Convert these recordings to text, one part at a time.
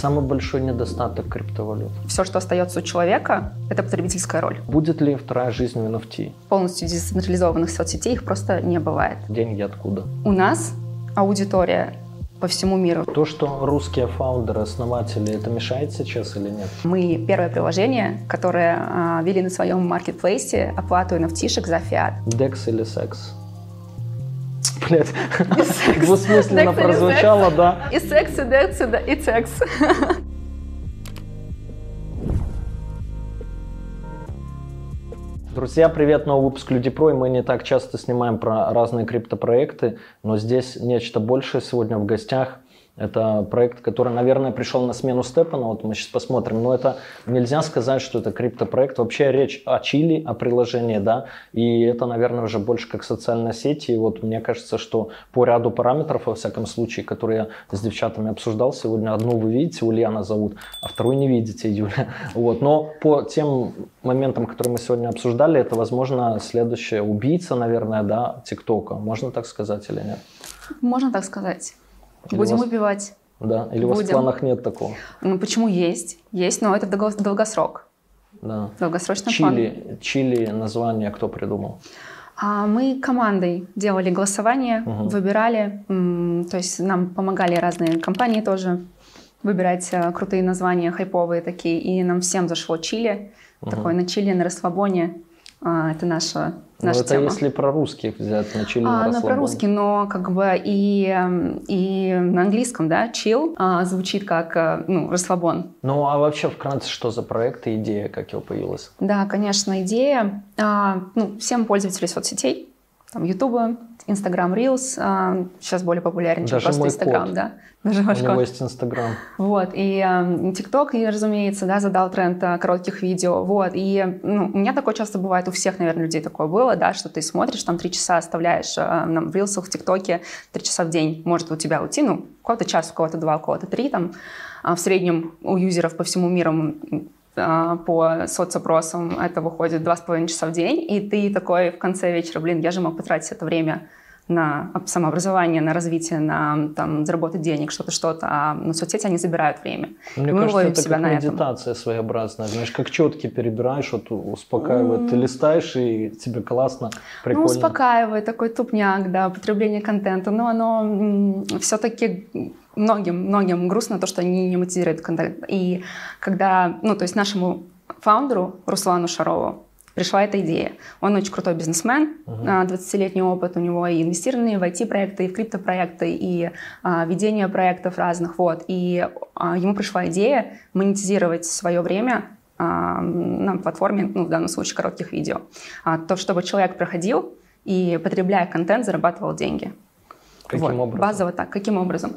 Самый большой недостаток криптовалют. Все, что остается у человека, это потребительская роль. Будет ли вторая жизнь в NFT? Полностью децентрализованных соцсетей их просто не бывает. Деньги откуда? У нас аудитория по всему миру. То, что русские фаундеры, основатели, это мешает сейчас или нет? Мы первое приложение, которое а, вели на своем маркетплейсе оплату nft за фиат. DEX или секс? Блять, двусмысленно прозвучало, да. И секс, и DEX, и секс. Друзья, привет, новый выпуск Люди Про, и мы не так часто снимаем про разные криптопроекты, но здесь нечто большее сегодня в гостях – это проект, который, наверное, пришел на смену Степана, вот мы сейчас посмотрим, но это нельзя сказать, что это криптопроект. Вообще речь о Чили, о приложении, да, и это, наверное, уже больше как социальная сеть, и вот мне кажется, что по ряду параметров, во всяком случае, которые я с девчатами обсуждал сегодня, одну вы видите, Ульяна зовут, а вторую не видите, Юля. Вот, но по тем моментам, которые мы сегодня обсуждали, это, возможно, следующая убийца, наверное, да, ТикТока. Можно так сказать или нет? Можно так сказать. Или Будем вас... убивать. Да, или Будем. у вас в планах нет такого? Ну почему есть? Есть, но это долгосрок. Да. Долгосрочный Чили, план. Чили название кто придумал? А мы командой делали голосование, угу. выбирали, то есть нам помогали разные компании тоже выбирать э, крутые названия, хайповые такие, и нам всем зашло Чили, угу. такой на Чили, на расслабоне. А, это наша ну, наша это тема. если про русских взять, на chill а, на про русский, но как бы и, эм, и на английском, да, chill а, звучит как, э, ну, расслабон. Ну, а вообще вкратце, что за проект и идея, как его появилась? Да, конечно, идея, а, ну, всем пользователям соцсетей, там, Ютуба, Instagram Reels а, сейчас более популярен, чем Даже просто Instagram, да. Даже ваш У него есть Instagram. Вот, и э, TikTok, и, разумеется, да, задал тренд э, коротких видео, вот, и ну, у меня такое часто бывает, у всех, наверное, людей такое было, да, что ты смотришь, там, три часа оставляешь э, в Reels, в ТикТоке, три часа в день может у тебя уйти, ну, у кого-то час, у кого-то два, у кого-то три, там, а в среднем у юзеров по всему миру по соцопросам это выходит два с половиной часа в день, и ты такой в конце вечера, блин, я же мог потратить это время на самообразование, на развитие, на там, заработать денег, что-то, что-то, а на соцсети они забирают время. Мне мы кажется, это себя как на медитация этом. своеобразная, знаешь, как четки перебираешь, вот успокаивает, mm. ты листаешь, и тебе классно, прикольно. Ну, успокаивает, такой тупняк, да, потребление контента, но оно все-таки многим, многим грустно то, что они не мотивируют контент. И когда, ну, то есть нашему фаундеру Руслану Шарову пришла эта идея. Он очень крутой бизнесмен, uh 20-летний опыт у него и инвестирование в IT-проекты, и в криптопроекты, и а, ведение проектов разных. Вот. И а, ему пришла идея монетизировать свое время а, на платформе, ну, в данном случае, коротких видео. А, то, чтобы человек проходил и, потребляя контент, зарабатывал деньги. Каким вот. образом? Базово так. Каким образом?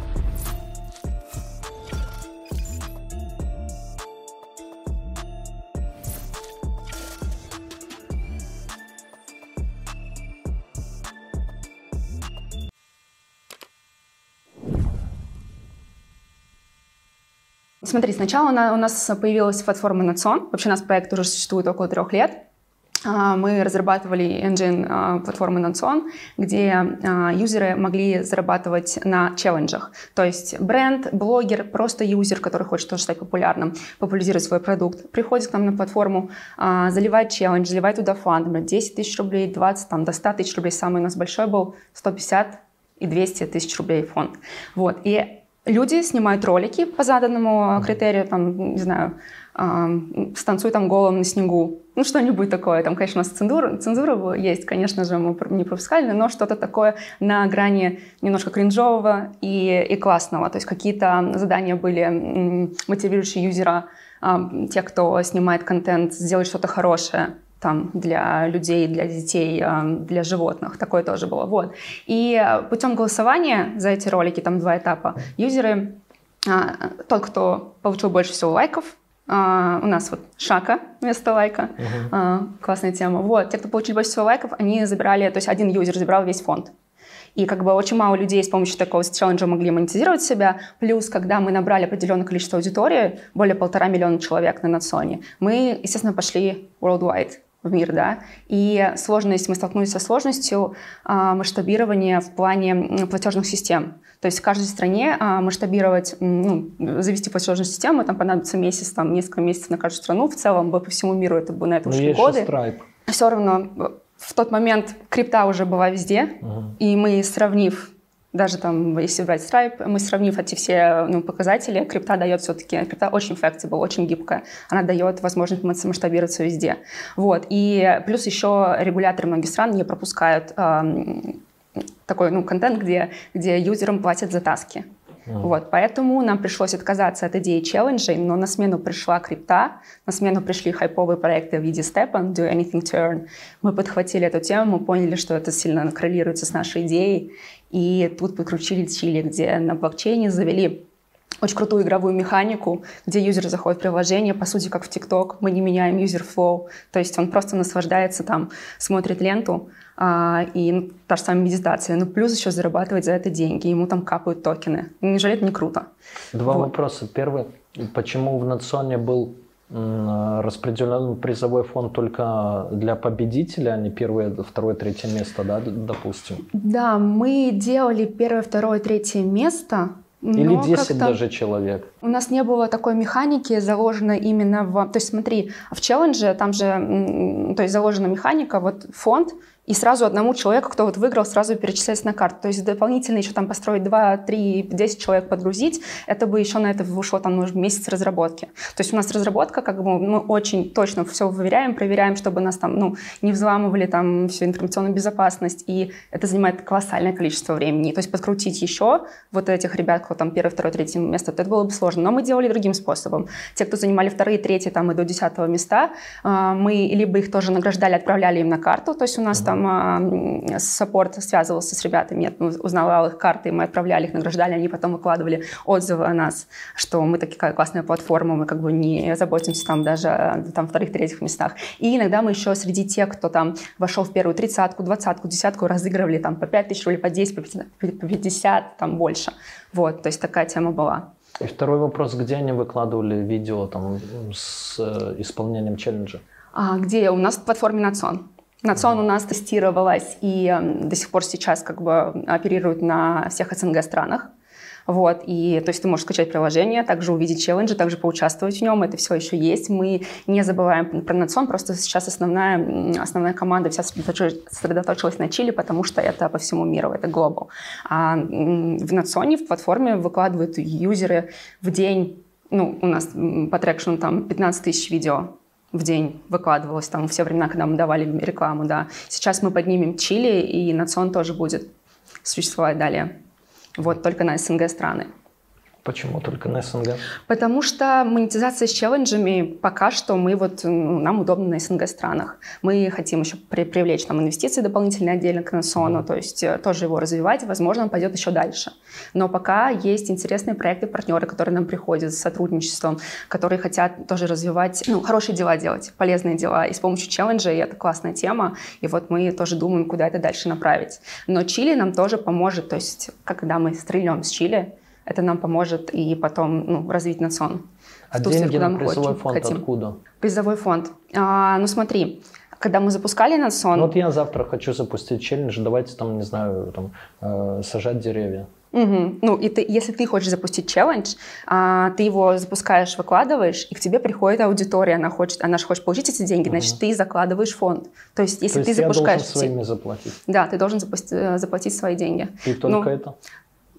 Смотри, сначала у нас появилась платформа Natson. Вообще у нас проект уже существует около трех лет. А, мы разрабатывали engine а, платформы Nanson, где а, юзеры могли зарабатывать на челленджах. То есть бренд, блогер, просто юзер, который хочет тоже стать популярным, популяризировать свой продукт, приходит к нам на платформу, заливает челлендж, заливает туда фонд, 10 тысяч рублей, 20, там, до 100 тысяч рублей. Самый у нас большой был 150 и 200 тысяч рублей фонд. Вот. И Люди снимают ролики по заданному критерию, там, не знаю, э, станцуй там голым на снегу, ну что-нибудь такое. Там, конечно, у нас цензура, цензура есть, конечно же, мы не пропускали, но что-то такое на грани немножко кринжового и, и классного. То есть какие-то задания были мотивирующие юзера, э, те, кто снимает контент, сделать что-то хорошее там, для людей, для детей, э, для животных. Такое тоже было. Вот. И путем голосования за эти ролики, там два этапа, юзеры, э, тот, кто получил больше всего лайков, э, у нас вот шака вместо лайка, uh-huh. классная тема. Вот, те, кто получили больше всего лайков, они забирали, то есть один юзер забирал весь фонд. И как бы очень мало людей с помощью такого челленджа могли монетизировать себя. Плюс, когда мы набрали определенное количество аудитории, более полтора миллиона человек на Надсоне, мы, естественно, пошли worldwide в мир, да, и сложность, мы столкнулись со сложностью а, масштабирования в плане платежных систем. То есть в каждой стране а, масштабировать, ну, завести платежную систему, там понадобится месяц, там несколько месяцев на каждую страну, в целом по всему миру это бы на это ушли годы. Все равно в тот момент крипта уже была везде, uh-huh. и мы, сравнив даже там, если брать Stripe, мы сравнив эти все ну, показатели, крипта дает все-таки, крипта очень flexible, очень гибкая, она дает возможность масштабироваться везде. Вот. И плюс еще регуляторы многих стран не пропускают эм, такой ну, контент, где, где юзерам платят за таски. Mm. Вот, поэтому нам пришлось отказаться от идеи челленджей, но на смену пришла крипта, на смену пришли хайповые проекты в виде Stepan, Do Anything to Earn. Мы подхватили эту тему, мы поняли, что это сильно коррелируется с нашей идеей, и тут подключили Чили, где на блокчейне завели очень крутую игровую механику, где user заходит в приложение, по сути, как в ТикТок, мы не меняем user flow, то есть он просто наслаждается там, смотрит ленту, и ну, та же самая медитация, ну плюс еще зарабатывать за это деньги, ему там капают токены. Неужели это не круто? Два вот. вопроса. Первый, почему в Национе был распределен призовой фонд только для победителя, а не первое, второе, третье место, да, допустим? Да, мы делали первое, второе, третье место, или 10 даже человек. У нас не было такой механики, заложено именно в... То есть смотри, в челлендже там же то есть заложена механика, вот фонд, и сразу одному человеку, кто вот выиграл, сразу перечисляется на карту. То есть дополнительно еще там построить 2, 3, 10 человек подгрузить, это бы еще на это ушло там может, месяц разработки. То есть у нас разработка, как бы мы очень точно все выверяем, проверяем, чтобы нас там ну, не взламывали там всю информационную безопасность, и это занимает колоссальное количество времени. То есть подкрутить еще вот этих ребят, кто там первое, второе, третье место, это было бы сложно. Но мы делали другим способом. Те, кто занимали вторые, третьи там и до десятого места, а, мы либо их тоже награждали, отправляли им на карту, то есть у нас там там э, саппорт связывался с ребятами, узнавал их карты, мы отправляли их, награждали, они потом выкладывали отзывы о нас, что мы такая классная платформа, мы как бы не заботимся там даже там вторых, третьих местах. И иногда мы еще среди тех, кто там вошел в первую тридцатку, двадцатку, десятку, разыгрывали там по 5 тысяч рублей, по 10, по 50, там больше. Вот, то есть такая тема была. И второй вопрос, где они выкладывали видео там с э, исполнением челленджа? А, где? У нас в платформе Нацон. Национ у нас тестировалась и эм, до сих пор сейчас как бы оперирует на всех СНГ странах. Вот, и то есть ты можешь скачать приложение, также увидеть челленджи, также поучаствовать в нем, это все еще есть. Мы не забываем про национ, просто сейчас основная, основная команда вся сосредоточилась на Чили, потому что это по всему миру, это глобал. А в национе, в платформе выкладывают юзеры в день, ну, у нас по трекшену там 15 тысяч видео в день выкладывалось, там, все времена, когда мы давали рекламу, да. Сейчас мы поднимем Чили, и национ тоже будет существовать далее. Вот, только на СНГ страны. Почему только на СНГ? Потому что монетизация с челленджами пока что мы вот, нам удобно на СНГ странах. Мы хотим еще при, привлечь там инвестиции дополнительные отдельно к mm-hmm. то есть э, тоже его развивать, возможно, он пойдет еще дальше. Но пока есть интересные проекты, партнеры, которые нам приходят с сотрудничеством, которые хотят тоже развивать, ну, хорошие дела делать, полезные дела. И с помощью челленджа, и это классная тема, и вот мы тоже думаем, куда это дальше направить. Но Чили нам тоже поможет, то есть когда мы стрельнем с Чили, это нам поможет и потом ну, развить национ. А в деньги на призовой фонд хотим. откуда? Призовой фонд. А, ну смотри, когда мы запускали национ... Ну, вот я завтра хочу запустить челлендж, давайте там, не знаю, там, э, сажать деревья. Угу. Ну, и ты, если ты хочешь запустить челлендж, а, ты его запускаешь, выкладываешь, и к тебе приходит аудитория, она хочет, она же хочет получить эти деньги, угу. значит, ты закладываешь фонд. То есть, если То есть ты запускаешь... Я должен своими заплатить? Да, ты должен запустить, э, заплатить свои деньги. И только ну, это?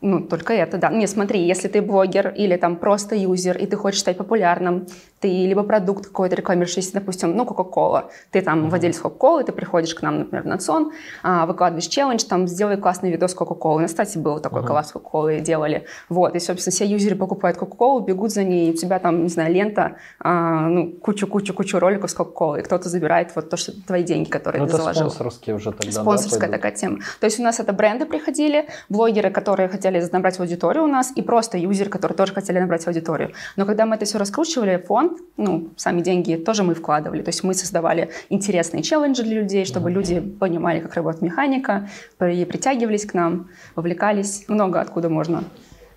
Ну, только это, да. Не, смотри, если ты блогер или там просто юзер, и ты хочешь стать популярным, ты либо продукт какой-то рекламируешь, если, допустим, ну, Кока-Кола, ты там mm-hmm. владелец Кока-Колы, ты приходишь к нам, например, на ЦОН, а, выкладываешь челлендж, там, сделай классный видос Кока-Колы. На кстати, был такой mm-hmm. коллапс Кока-Колы делали. Вот, и, собственно, все юзеры покупают Кока-Колу, бегут за ней, и у тебя там, не знаю, лента, а, ну, кучу-кучу-кучу роликов с Кока-Колой, и кто-то забирает вот то, что твои деньги, которые ну, ты это заложил. спонсорские уже тогда, Спонсорская да, такая тема. То есть у нас это бренды приходили, блогеры, которые хотели набрать аудиторию у нас, и просто юзеры, которые тоже хотели набрать аудиторию. Но когда мы это все раскручивали, фонд, ну, сам сами деньги тоже мы вкладывали. То есть мы создавали интересные челленджи для людей, чтобы mm-hmm. люди понимали, как работает механика, притягивались к нам, вовлекались. Много откуда можно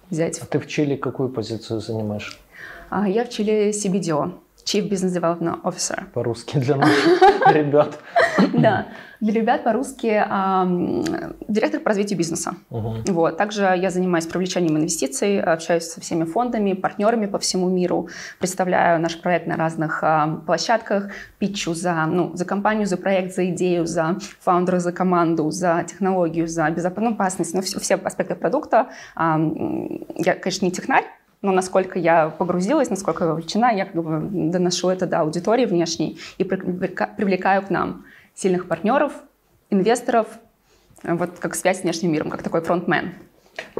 взять. А ты в Чили какую позицию занимаешь? А, я в Чили CBDO. Chief Business Development Officer. По-русски для наших ребят. Да, для ребят по-русски директор по развитию бизнеса. Вот. Также я занимаюсь привлечением инвестиций, общаюсь со всеми фондами, партнерами по всему миру, представляю наш проект на разных площадках, питчу за, ну, за компанию, за проект, за идею, за фаундера, за команду, за технологию, за безопасность, ну, все, все аспекты продукта. Я, конечно, не технарь, но насколько я погрузилась, насколько я вовлечена, я как бы доношу это до аудитории внешней и привлекаю к нам сильных партнеров, инвесторов, вот как связь с внешним миром, как такой фронтмен.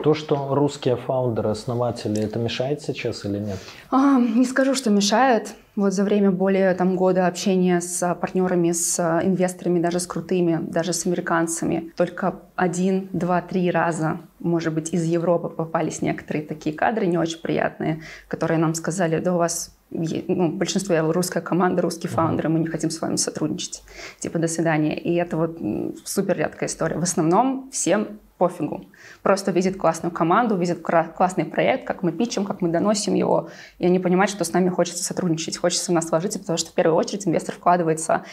То, что русские фаундеры, основатели, это мешает сейчас или нет? А, не скажу, что мешает. Вот за время более там, года общения с партнерами, с инвесторами, даже с крутыми, даже с американцами, только один, два, три раза, может быть, из Европы попались некоторые такие кадры не очень приятные, которые нам сказали, да у вас ну, большинство русская команда, русские фаундеры, мы не хотим с вами сотрудничать. Типа, до свидания. И это вот супер редкая история. В основном всем пофигу. Просто видят классную команду, видят классный проект, как мы пичем, как мы доносим его, и они понимают, что с нами хочется сотрудничать, хочется в нас вложиться, потому что в первую очередь инвестор вкладывается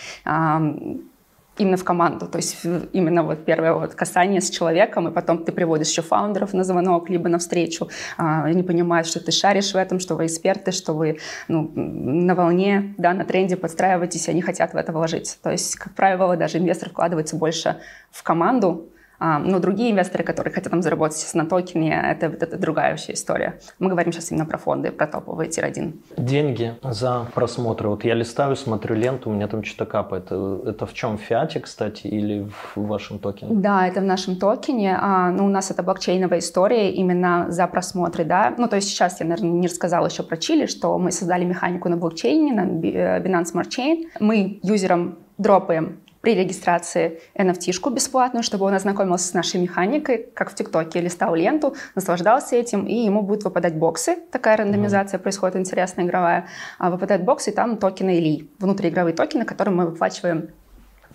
именно в команду. То есть именно вот первое вот касание с человеком, и потом ты приводишь еще фаундеров на звонок, либо на встречу. А, они понимают, что ты шаришь в этом, что вы эксперты, что вы ну, на волне, да, на тренде подстраиваетесь, и они хотят в это вложиться. То есть, как правило, даже инвестор вкладывается больше в команду, но другие инвесторы, которые хотят там заработать на токене, это, это другая вообще история. Мы говорим сейчас именно про фонды, про топовые tier-1. Деньги за просмотры. Вот я листаю, смотрю ленту, у меня там что-то капает. Это в чем? В фиате, кстати, или в вашем токене? Да, это в нашем токене. А, ну, у нас это блокчейновая история именно за просмотры, да. Ну, то есть сейчас я, наверное, не рассказала еще про Cheelee, что мы создали механику на блокчейне, на Binance Smart Chain. Мы user ам дропаем при регистрации NFT -шку бесплатную, чтобы он ознакомился с нашей механикой, как в ТикТоке, листал ленту, наслаждался этим, и ему будут выпадать боксы. Такая рандомизация mm-hmm. происходит интересная игровая. А выпадают боксы, и там токены или внутриигровые токены, которые мы выплачиваем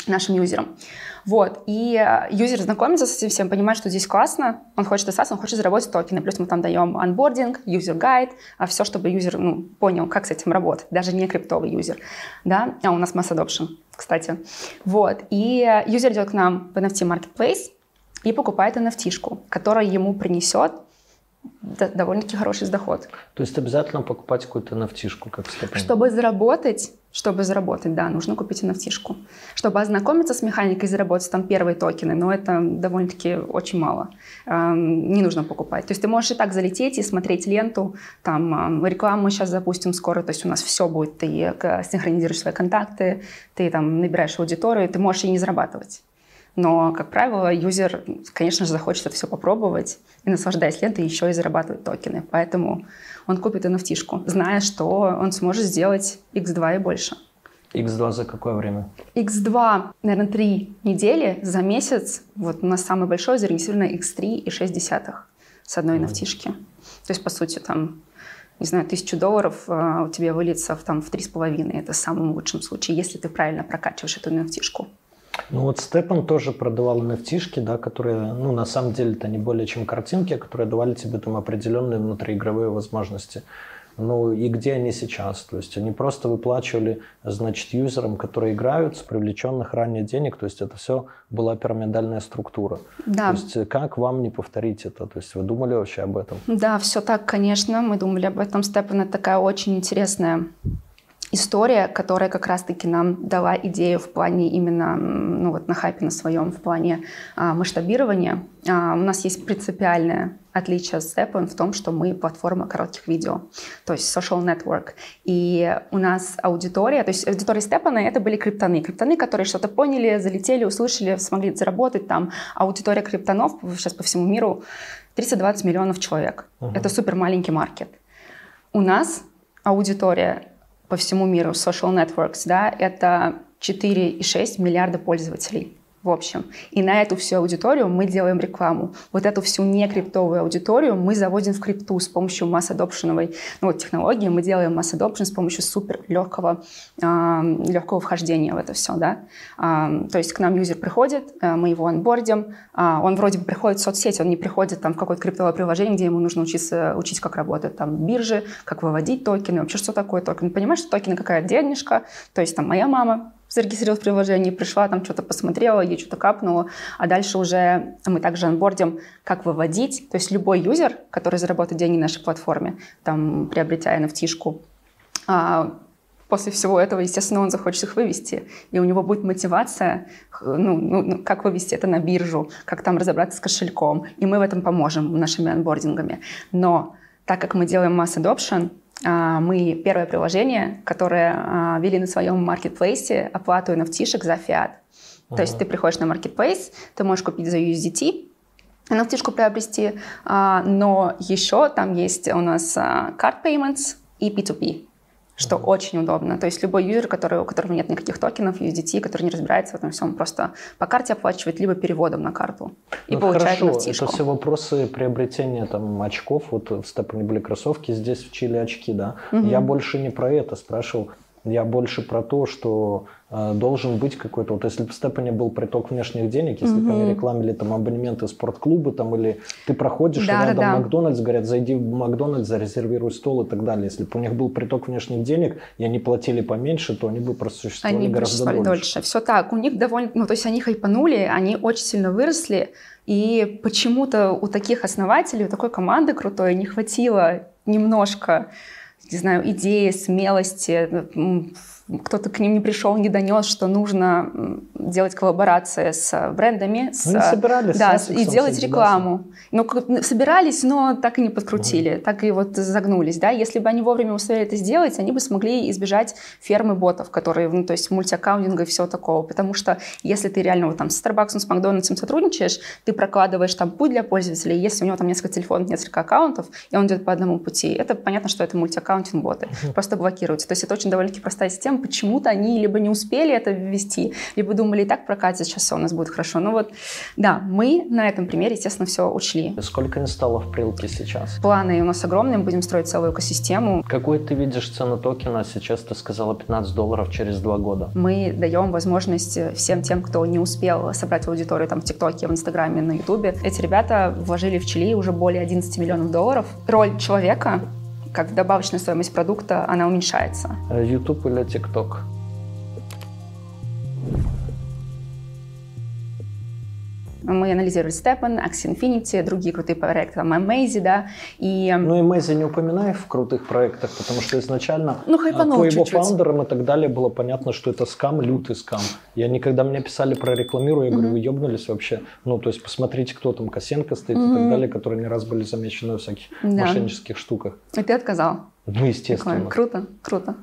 нашим user ам. Вот. И э, user знакомится с этим всем, понимает, что здесь классно, он хочет остаться, он хочет заработать токены. Плюс мы там даем onboarding, user guide, а все, чтобы user ну, понял, как с этим работать, даже не криптовый user. Да? А у нас mass adoption, кстати. Вот. И э, user идет к нам в NFT Marketplace и покупает NFT -шку, которая ему принесет довольно-таки хороший доход. То есть обязательно покупать какую-то nft как степень? Чтобы заработать, чтобы заработать, да, нужно купить nft Чтобы ознакомиться с механикой, заработать там первые токены, но это довольно-таки очень мало. Эм, не нужно покупать. То есть ты можешь и так залететь и смотреть ленту, там рекламу мы сейчас запустим скоро, то есть у нас все будет, ты синхронизируешь свои контакты, ты там набираешь аудиторию, ты можешь и не зарабатывать. Но, как правило, юзер, конечно же, захочет это все попробовать и, наслаждаясь лентой, еще и зарабатывать токены. Поэтому он купит nft зная, что он сможет сделать x2 и больше. X2 за какое время? X2, наверное, три недели за месяц. Вот у нас самый большой зарегистрировано X3 и 6 десятых с одной mm. То есть, по сути, там не знаю, тысячу долларов а, у тебя выльется в, там, в три с половиной. Это в самом лучшем случае, если ты правильно прокачиваешь эту nft -шку. Ну вот Степан тоже продавал nft да, которые, ну, на самом деле, это не более чем картинки, которые давали тебе там определенные внутриигровые возможности. Ну и где они сейчас? То есть они просто выплачивали, значит, юзерам, которые играют с привлеченных ранее денег. То есть это все была пирамидальная структура. Да. То есть как вам не повторить это? То есть вы думали вообще об этом? Да, все так, конечно. Мы думали об этом. Степан это такая очень интересная история, которая как раз-таки нам дала идею в плане именно, ну вот на хайпе на своем, в плане а, масштабирования. А, у нас есть принципиальное отличие с Steppen в том, что мы платформа коротких видео, то есть social network. И у нас аудитория, то есть аудитория Степана это были криптоны. Криптоны, которые что-то поняли, залетели, услышали, смогли заработать там. Аудитория криптонов сейчас по всему миру 30-20 миллионов человек. Uh-huh. Это супер маленький маркет. У нас аудитория по всему миру, social networks, да, это 4,6 миллиарда пользователей в общем. И на эту всю аудиторию мы делаем рекламу. Вот эту всю некриптовую аудиторию мы заводим в крипту с помощью mass adoption овой ну, вот, технологии. Мы делаем mass adoption с помощью супер легкого, э, легкого вхождения в это все. Да? Э, то есть к нам user приходит, э, мы его onboard им, э, он вроде бы приходит в соцсеть, он не приходит там, в какое-то криптовое приложение, где ему нужно учиться, учить, как работают там биржи, как выводить токены, вообще что такое токен. Понимаешь, что токены какая денежка, то есть там моя мама зарегистрировалась в приложении, пришла, там что-то посмотрела, ей что-то капнуло, а дальше уже мы также анбордим, как выводить. То есть любой юзер, который заработает деньги на нашей платформе, там, приобретя nft а, после всего этого, естественно, он захочет их вывести. И у него будет мотивация, ну, ну, ну, как вывести это на биржу, как там разобраться с кошельком. И мы в этом поможем нашими анбордингами. Но так как мы делаем масс adoption, мы первое приложение, которое а, вели на своем маркетплейсе оплату nft за фиат. Uh-huh. То есть ты приходишь на marketplace, ты можешь купить за USDT, nft приобрести, а, но еще там есть у нас card payments и P2P что mm-hmm. очень удобно. То есть любой юзер, который, у которого нет никаких токенов, USDT, который не разбирается в этом всем, просто по карте оплачивает, либо переводом на карту и ну, получает хорошо. nft Это все вопросы приобретения там, очков. Вот в Степане были кроссовки, здесь в Чили очки, да. Mm-hmm. Я больше не про это спрашивал. Я больше про то, что э, должен быть какой-то, вот если бы в Степане был приток внешних денег, если бы они рекламили там абонементы спортклубы, там, или ты проходишь, да, и рядом да, Макдональдс, говорят, зайди в Макдональдс, зарезервируй стол и так далее. Если бы у них был приток внешних денег, и они платили поменьше, то они бы просуществовали они гораздо дольше. дольше. Все так. У них довольно, ну, то есть они хайпанули, они очень сильно выросли, и почему-то у таких основателей, у такой команды крутой не хватило немножко, не знаю, идеи, смелости, кто-то к ним не пришел, не донес, что нужно делать коллаборации с брендами. С, Они собирались да, с и делать рекламу. Ну, собирались, но так и не подкрутили, угу. так и вот загнулись. Да? Если бы они вовремя успели это сделать, они бы смогли избежать фермы ботов, которые, ну, то есть мультиаккаунтинга и всего такого. Потому что если ты реально вот там с Starbucks, с Макдональдсом сотрудничаешь, ты прокладываешь там путь для пользователя, если у него там несколько телефонов, несколько аккаунтов, и он идет по одному пути, это понятно, что это мультиаккаунтинг боты. Угу. Просто блокируются. То есть это очень довольно-таки простая система, почему-то они либо не успели это ввести, либо думали, и так прокатит, сейчас все у нас будет хорошо. Ну вот, да, мы на этом примере, естественно, все учли. Сколько инсталлов прилки сейчас? Планы у нас огромные, мы будем строить целую экосистему. Какой ты видишь цену токена? Сейчас ты сказала 15 долларов через два года. Мы даем возможность всем тем, кто не успел собрать аудиторию там в ТикТоке, в Инстаграме, на Ютубе. Эти ребята вложили в Чили уже более 11 миллионов долларов. Роль человека как добавочная стоимость продукта, она уменьшается. YouTube или TikTok? Мы анализировали Stepan, Axie Infinity, другие крутые проекты, там Amazy, да, и... Ну, Amazy не упоминай в крутых проектах, потому что изначально ну, а, по его чуть-чуть. фаундерам и так далее было понятно, что это скам, лютый скам. Я никогда мне писали про рекламирую, я говорю, вы ебнулись вообще? Ну, то есть посмотрите, кто там, Косенко стоит mm-hmm. и так далее, которые не раз были замечены в всяких да. мошеннических штуках. И ты отказал? Ну, естественно. Круто, круто.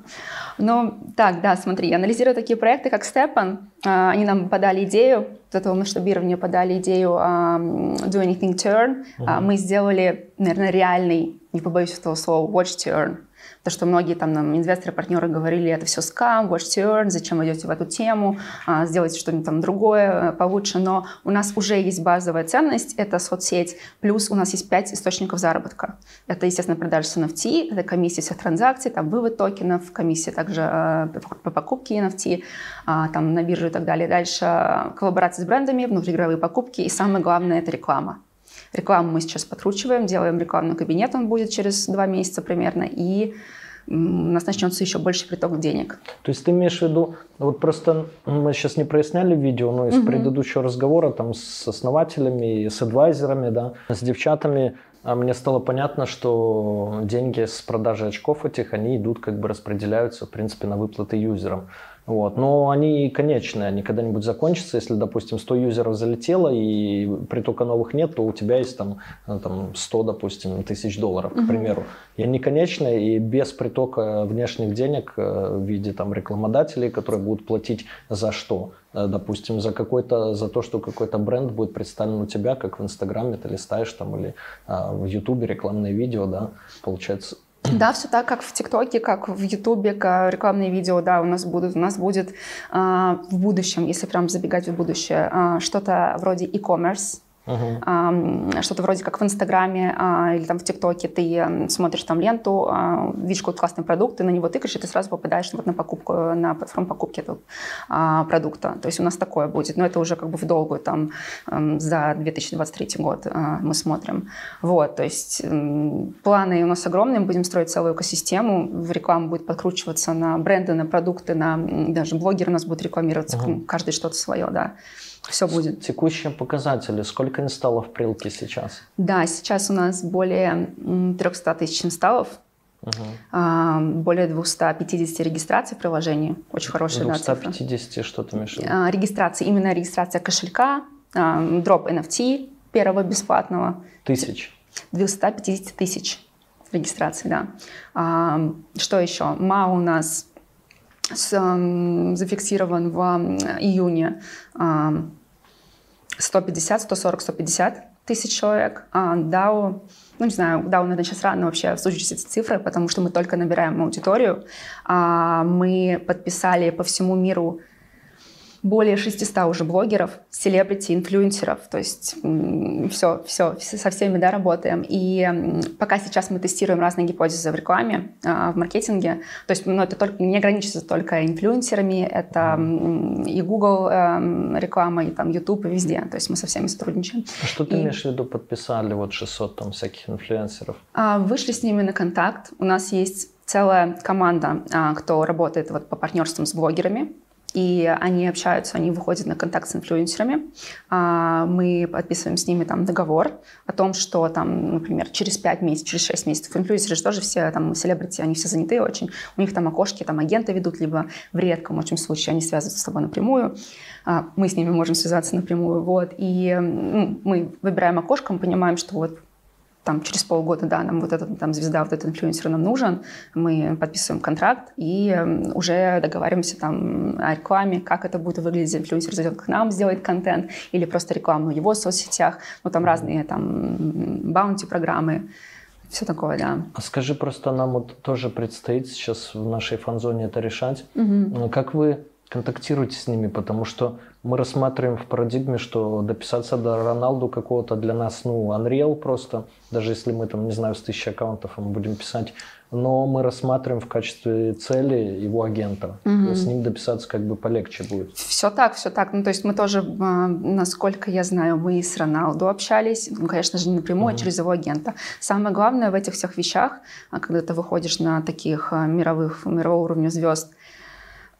Ну, так, да, смотри, анализируя такие проекты, как Степан, а, они нам подали идею, до этого масштабирования подали идею um, Do Anything Turn. Uh-huh. Мы сделали, наверное, реальный, не побоюсь этого слова, Watch Turn. То, что многие там нам инвесторы, партнеры говорили, это все скам, watch to earn, зачем идете в эту тему, а, сделайте что-нибудь там другое, э, получше. Но у нас уже есть базовая ценность, это соцсеть, плюс у нас есть пять источников заработка. Это, естественно, продажа с NFT, это комиссия всех транзакций, там вывод токенов, комиссия также э, по покупке NFT, а, там на бирже и так далее. Дальше коллаборации с брендами, внутриигровые покупки и самое главное – это реклама. Рекламу мы сейчас подкручиваем, делаем рекламный кабинет, он будет через два месяца примерно, и у нас начнется еще больше приток денег. То есть ты имеешь в виду, вот просто мы сейчас не проясняли видео, но из угу. предыдущего разговора там с основателями, с адвайзерами, да, с девчатами, мне стало понятно, что деньги с продажи очков этих, они идут, как бы распределяются, в принципе, на выплаты юзерам. Вот. Но они конечные, они когда-нибудь закончатся. Если, допустим, 100 юзеров залетело и притока новых нет, то у тебя есть там, ну, там 100, допустим, тысяч долларов, к примеру. И они конечные, и без притока внешних денег э, в виде там, рекламодателей, которые будут платить за что? Э, допустим, за какой-то, за то, что какой-то бренд будет представлен у тебя, как в Инстаграме ты листаешь там или а, в Ютубе рекламные видео, да, получается, да, все так, как в ТикТоке, как в Ютубе, рекламные видео, да, у нас будут, у нас будет э, в будущем, если прям забегать в будущее, э, что-то вроде e-commerce, Uh-huh. А, что-то вроде как в Инстаграме а, или там в ТикТоке ты смотришь там ленту, а, видишь какой-то классный продукт, ты на него тыкаешь, и ты сразу попадаешь вот на покупку, на платформу покупки этого а, продукта. То есть у нас такое будет, но это уже как бы в долгую там за 2023 год а, мы смотрим. Вот, то есть планы у нас огромные, мы будем строить целую экосистему, в рекламу будет подкручиваться на бренды, на продукты, на даже блогеры у нас будут рекламироваться, uh-huh. каждый что-то свое, да все будет. Текущие показатели. Сколько инсталлов прилки сейчас? Да, сейчас у нас более 300 тысяч инсталлов. Угу. Более 250 регистраций в приложении. Очень хорошая 250 да, что ты имеешь в виду? А, регистрация, именно регистрация кошелька, дроп NFT первого бесплатного. Тысяч? 250 тысяч регистраций, да. Что еще? МА у нас зафиксирован в июне 150, 140, 150 тысяч человек. А DAO, ну не знаю, DAO, наверное, сейчас рано вообще озвучить эти цифры, потому что мы только набираем аудиторию. А, мы подписали по всему миру более 600 уже блогеров, селебрити, инфлюенсеров, то есть все, все, со всеми да, работаем. И пока сейчас мы тестируем разные гипотезы в рекламе, а, в маркетинге, то есть ну, это только, не ограничится только инфлюенсерами, это и Google эм, реклама, и там YouTube, и везде, то есть мы со всеми сотрудничаем. А что ты и... имеешь в виду, подписали вот 600 там всяких инфлюенсеров? А, вышли с ними на контакт, у нас есть целая команда, а, кто работает вот по партнерствам с блогерами, и они общаются, они выходят на контакт с инфлюенсерами. А, мы подписываем с ними там договор о том, что там, например, через 5 месяцев, через 6 месяцев инфлюенсеры же тоже все там селебрити, они все заняты очень. У них там окошки, там агенты ведут, либо в редком очень случае они связываются с тобой напрямую. А, мы с ними можем связаться напрямую. Вот. И ну, мы выбираем окошко, мы понимаем, что вот там через полгода, да, нам вот этот там звезда, вот этот инфлюенсер нам нужен, мы подписываем контракт и уже договариваемся там о рекламе, как это будет выглядеть, инфлюенсер зайдет к нам, сделает контент или просто рекламу в его соцсетях, ну там разные там баунти программы, все такое, да. А скажи просто, нам вот тоже предстоит сейчас в нашей фан-зоне это решать. Угу. Как вы контактируйте с ними, потому что мы рассматриваем в парадигме, что дописаться до Роналду какого-то для нас, ну, Unreal просто, даже если мы там, не знаю, с тысячи аккаунтов мы будем писать, но мы рассматриваем в качестве цели его агента. Угу. С ним дописаться как бы полегче будет. Все так, все так. Ну, то есть мы тоже, а, насколько я знаю, мы с Роналду общались, ну, конечно же, не напрямую, угу. а через его агента. Самое главное в этих всех вещах, а, когда ты выходишь на таких а, мировых, мирового уровня звезд,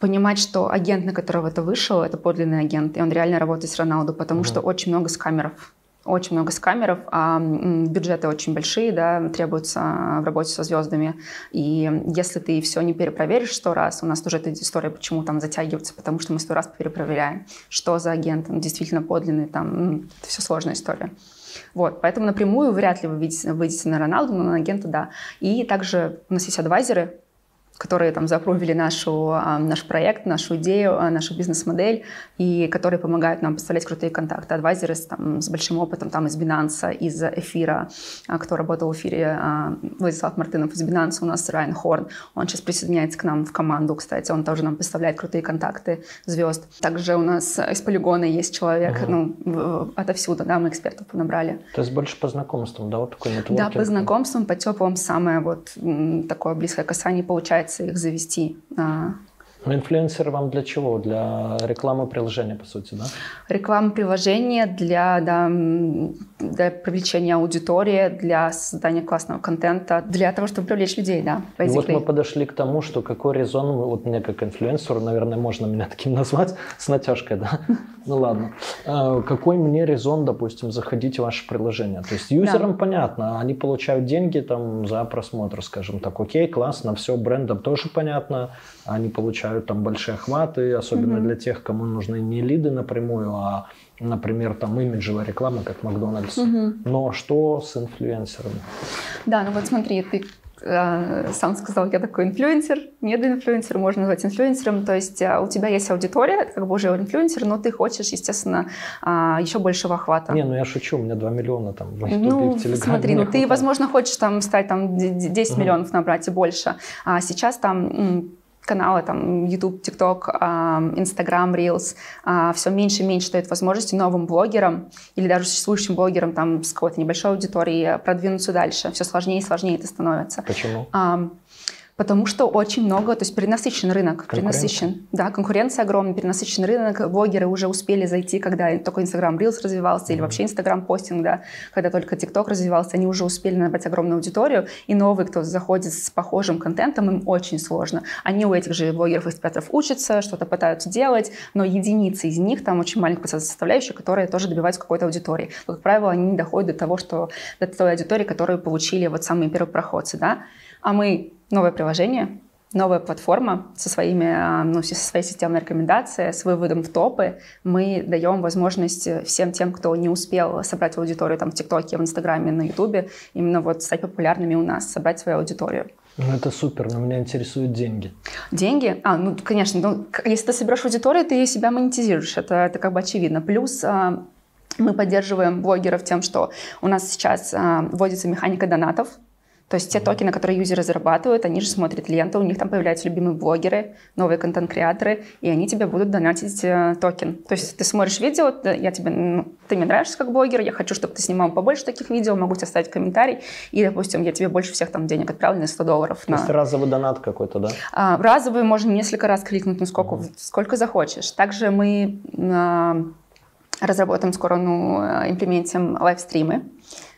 понимать, что агент, на которого это вышел, это подлинный агент, и он реально работает с Роналду, потому mm-hmm. что очень много скамеров. Очень много скамеров, а бюджеты очень большие, да, требуются в работе со звездами. И если ты все не перепроверишь сто раз, у нас тоже эта история, почему там затягивается, потому что мы сто раз перепроверяем, что за агент, он действительно подлинный, там, это все сложная история. Вот, поэтому напрямую вряд ли вы видите, выйдете на Роналду, но на агента да. И также у нас есть адвайзеры, которые там запровили нашу, а, наш проект, нашу идею, а, нашу бизнес-модель, и которые помогают нам поставлять крутые контакты. Адвайзеры с, там, с большим опытом там, из Binance, из Эфира, а, кто работал в Эфире, Владислав Мартынов из Binance, у нас Райан Хорн, он сейчас присоединяется к нам в команду, кстати, он тоже нам поставляет крутые контакты звезд. Также у нас из полигона есть человек, угу. ну, отовсюду, да, мы экспертов набрали. То есть больше по знакомствам, да, вот такой нетворкинг? Да, по знакомствам, по теплым, самое вот такое близкое касание получается получается их завести. Но инфлюенсеры вам для чего? Для рекламы приложения, по сути, да? Реклама приложения для, да, для привлечения аудитории, для создания классного контента, для того, чтобы привлечь людей, да. И вот мы подошли к тому, что какой резон, вот мне как инфлюенсеру, наверное, можно меня таким назвать, с натяжкой, да? Ну ладно. А, какой мне резон, допустим, заходить в ваше приложение? То есть юзерам да. понятно, они получают деньги там за просмотр, скажем так. Окей, классно, все, брендам тоже понятно, они получают там большие охваты, особенно mm-hmm. для тех, кому нужны не лиды напрямую, а например, там имиджевая реклама, как Макдональдс. Угу. Но что с инфлюенсерами? Да, ну вот смотри, ты сам сказал, я такой инфлюенсер, недоинфлюенсер, можно назвать инфлюенсером, то есть э, у тебя есть аудитория, это как бы уже инфлюенсер, но ты хочешь, естественно, э, еще большего охвата. Не, ну я шучу, у меня 2 миллиона там в YouTube ну, в Телеграме. смотри, ну ты, возможно, хочешь там стать там 10 угу. миллионов набрать и больше, а сейчас там каналы, там, YouTube, TikTok, Instagram, Reels, а, все меньше и меньше дают возможности новым блогерам или даже существующим блогерам там, с какой-то небольшой аудиторией продвинуться дальше. Все сложнее и сложнее это становится. Почему? Потому что очень много, то есть перенасыщен рынок, перенасыщен. Да, конкуренция огромная, перенасыщен рынок. Блогеры уже успели зайти, когда только Instagram Reels развивался, или вообще Instagram постинг, да, когда только TikTok развивался, они уже успели набрать огромную аудиторию. И новые, кто заходит с похожим контентом, им очень сложно. Они у этих же блогеров-экспертов учатся, что-то пытаются делать, но единицы из них, там очень маленькая составляющая, которые тоже добиваются какой-то аудитории. Но, как правило, они не доходят до того, что до той аудитории, которую получили вот самые первопроходцы, да. А мы новое приложение, новая платформа со, своими, а, ну, со своей системой рекомендаций, с выводом в топы. Мы даем возможность всем тем, кто не успел собрать аудиторию там, в ТикТоке, в Инстаграме, на Ютубе, именно вот стать популярными у нас, собрать свою аудиторию. Ну, это супер, но меня интересуют деньги. Деньги? А, ну, конечно, ну, если ты соберешь аудиторию, ты себя монетизируешь, это, это как бы очевидно. Плюс а, мы поддерживаем блогеров тем, что у нас сейчас а, вводится механика донатов, То есть те токены, которые юзеры зарабатывают, они же смотрят ленту, у них там появляются любимые блогеры, новые контент-креаторы, и они тебе будут донатить э, токен. То есть ты смотришь видео, я тебе, ну, ты мне нравишься как блогер, я хочу, чтобы ты снимал побольше таких видео, могу тебе оставить комментарий, и, допустим, я тебе больше всех там денег отправлю на 100 долларов. То на... есть разовый донат какой-то, да? А, разовый можно несколько раз кликнуть, ну сколько, mm-hmm. сколько захочешь. Также мы а, разработаем скоро, ну, э, имплементим лайвстримы.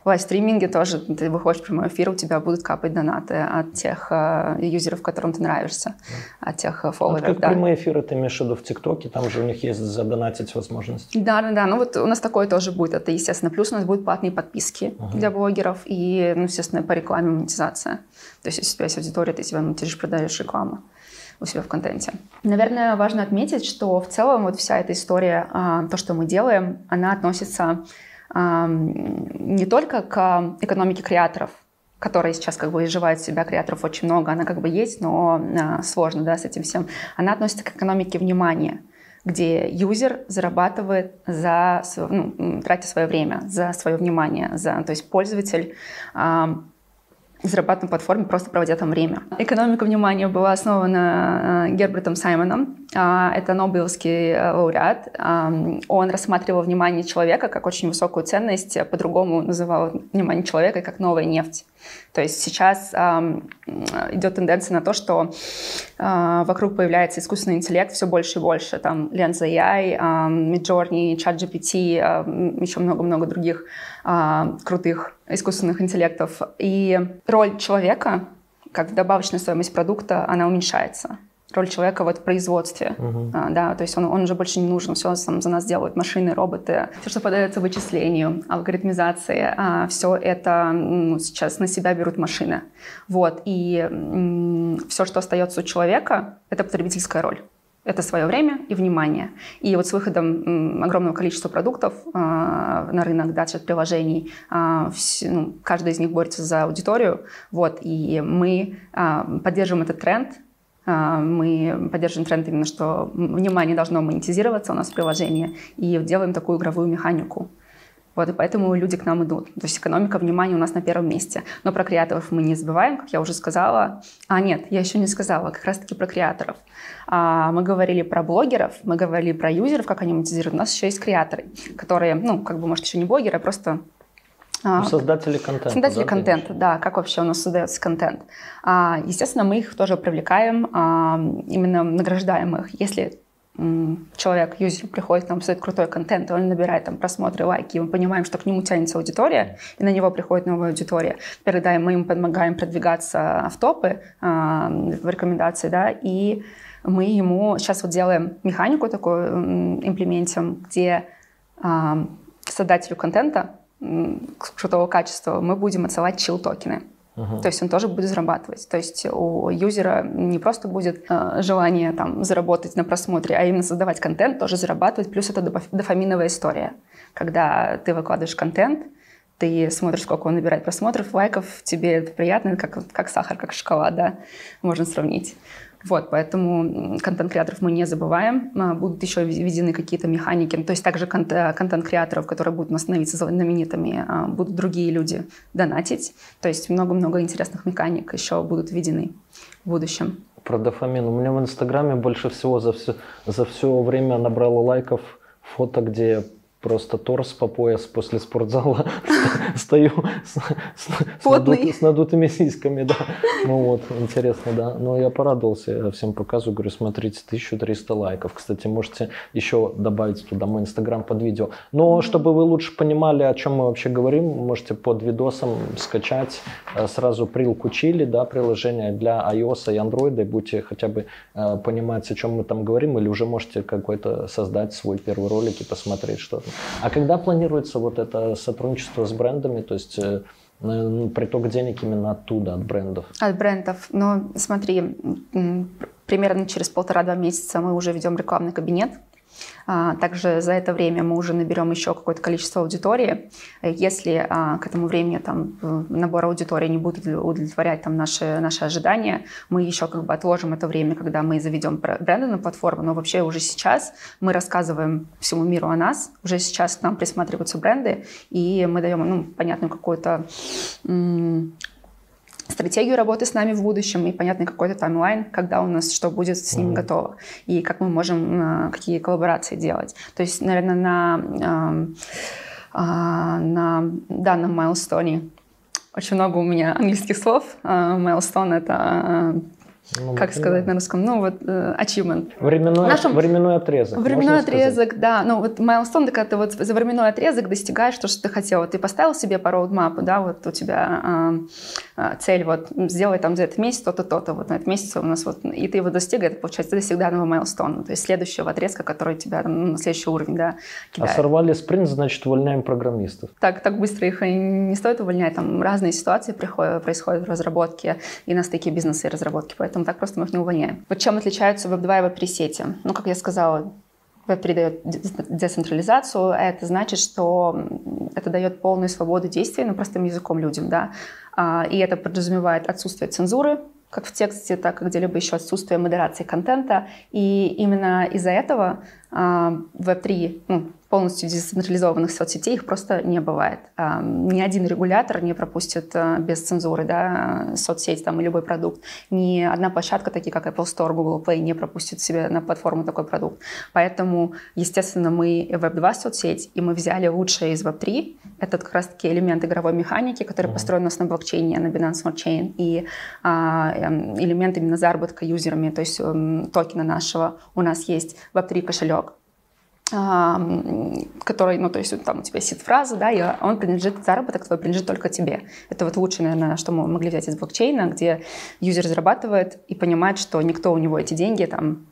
В лайвстриминге тоже ты выходишь в прямой эфир, у тебя будут капать донаты от тех э, юзеров, которым ты нравишься, от тех э, фолловеров. Как да. прямые эфиры ты имеешь в виду в ТикТоке, там же у них есть задонатить возможность. Да, да, да. Ну вот у нас такое тоже будет. Это, естественно, плюс у нас будут платные подписки uh-huh. для блогеров и, ну, естественно, по рекламе монетизация. То есть, если у тебя есть аудитория, ты себя монетизируешь, продаешь рекламу у себя в контенте. Наверное, важно отметить, что в целом вот вся эта история, а, то, что мы делаем, она относится не только к экономике креаторов, которая сейчас как бы изживает себя, креаторов очень много, она как бы есть, но а, сложно да, с этим всем. Она относится к экономике внимания, где юзер зарабатывает за, ну, тратя свое время, за свое внимание, за, то есть пользователь зарабатывать на платформе, просто проводя там время. Экономика внимания была основана э, Гербертом Саймоном. А, это Нобелевский э, лауреат. Он рассматривал внимание человека как очень высокую ценность, по-другому называл внимание человека как новая нефть. То есть сейчас идет тенденция на то, что э, вокруг появляется искусственный интеллект все больше и больше. Там Lens AI, Midjourney, ChatGPT, еще много-много других крутых искусственных интеллектов. И роль человека, как добавочная стоимость продукта, она уменьшается. Роль человека в производстве, uh-huh. а, да, то есть он, он уже больше не нужен, все там за нас делают машины, роботы, все, что подается вычислению, алгоритмизации, а, все это ну, сейчас на себя берут машины, вот, и м- все, что остается у человека, это потребительская роль это свое время и внимание. И вот с выходом огромного количества продуктов э, на рынок, да, приложений, э, все, ну, каждый из них борется за аудиторию, вот, и мы э, поддерживаем этот тренд, мы поддерживаем тренд именно, что внимание должно монетизироваться у нас в приложении, и делаем такую игровую механику. Вот, и поэтому люди к нам идут. То есть экономика внимания у нас на первом месте. Но про креаторов мы не забываем, как я уже сказала. А, нет, я еще не сказала, как раз-таки про креаторов. А, мы говорили про блогеров, мы говорили про юзеров, как они монетизируют. У нас еще есть креаторы, которые, ну, как бы, может, еще не блогеры, а просто а, ну, создатели контента. Создатели да, контента, да, как вообще у нас создается контент. А, естественно, мы их тоже привлекаем, именно награждаем их. Если человек, юзер приходит, нам создает крутой контент, он набирает там просмотры, лайки, и мы понимаем, что к нему тянется аудитория, и на него приходит новая аудитория. Тогда мы им помогаем продвигаться в топы, а, в рекомендации, да, и мы ему сейчас вот делаем механику такую, имплементим, где а, создателю контента крутого качества мы будем отсылать чил-токены. Uh-huh. То есть он тоже будет зарабатывать. То есть у юзера не просто будет э, желание там, заработать на просмотре, а именно создавать контент, тоже зарабатывать. Плюс это дофаминовая история. Когда ты выкладываешь контент, ты смотришь, сколько он набирает просмотров, лайков, тебе это приятно, как, как сахар, как шоколад, да, можно сравнить. Вот, поэтому контент-креаторов мы не забываем. А, будут еще введены какие-то механики. То есть также контент-креаторов, которые будут становиться знаменитыми, а, будут другие люди донатить. То есть много-много интересных механик еще будут введены в будущем. Про дофамин. У меня в Инстаграме больше всего за все, за все время набрало лайков фото, где просто торс по пояс после спортзала стою с, с, с, надут, с надутыми сиськами, да. Ну вот, интересно, да. Но я порадовался, я всем показываю, говорю, смотрите, 1300 лайков. Кстати, можете еще добавить туда мой инстаграм под видео. Но чтобы вы лучше понимали, о чем мы вообще говорим, можете под видосом скачать э, сразу прилку Чили, да, приложение для iOS и Android, и будете хотя бы э, понимать, о чем мы там говорим, или уже можете какой-то создать свой первый ролик и посмотреть что-то. А когда планируется вот это сотрудничество с брендами, то есть э, ну, приток денег именно оттуда, от брендов? От брендов. Ну, смотри, примерно через полтора-два месяца мы уже ведем рекламный кабинет, также за это время мы уже наберем еще какое-то количество аудитории. Если а, к этому времени там, набор аудитории не будет удовлетворять там, наши, наши ожидания, мы еще как бы отложим это время, когда мы заведем бренды на платформу. Но вообще уже сейчас мы рассказываем всему миру о нас, уже сейчас к нам присматриваются бренды, и мы даем ну, понятную какую-то стратегию работы с нами в будущем и понятный какой-то таймлайн, когда у нас что будет с ним mm-hmm. готово и как мы можем какие коллаборации делать. То есть, наверное, на, на данном майлстоне очень много у меня английских слов. Майлстон — это ну, как сказать на русском? Ну, вот uh, achievement. Временной, нашем... временной отрезок. Временной отрезок, сказать. да. Ну, вот milestone, это когда ты вот за временной отрезок достигаешь то, что ты хотел. Ты поставил себе по роудмапу, да, вот у тебя э, э, цель, вот, сделай там за этот месяц то-то, то-то, вот на этот месяц у нас вот, и ты его достиг, это получается, ты достиг данного milestone, то есть следующего отрезка, который тебя там, ну, на следующий уровень, да, а кидает. А сорвали спринт, значит, увольняем программистов. Так, так быстро их и не стоит увольнять, там разные ситуации приходят, происходят в разработке и на стыке бизнеса и разработки, поэтому поэтому так просто мы их не увольняем. Вот чем отличаются Web2 и Web3 сети? Ну, как я сказала, Web3 дает децентрализацию, а это значит, что это дает полную свободу действий, ну, простым языком людям, да, а, и это подразумевает отсутствие цензуры, как в тексте, так и где-либо еще отсутствие модерации контента. И именно из-за этого а, Web3, ну, полностью децентрализованных соцсетей их просто не бывает. Ни один регулятор не пропустит а, без цензуры да, соцсеть там, и любой продукт. Ни одна площадка, такие как Apple Store, Google Play, не пропустит себе на платформу такой продукт. Поэтому, естественно, мы Web2 соцсеть, и мы взяли лучшее из Web3. Это как раз-таки элемент игровой механики, который mm-hmm. построен у нас на блокчейне, на Binance Smart Chain, и а, эм, элемент именно заработка юзерами, то есть эм, токена нашего. У нас есть Web3 кошелек, который, ну, то есть там у тебя сид-фраза, да, и он принадлежит, заработок твой принадлежит только тебе. Это вот лучшее, наверное, что мы могли взять из блокчейна, где юзер зарабатывает и понимает, что никто у него эти деньги там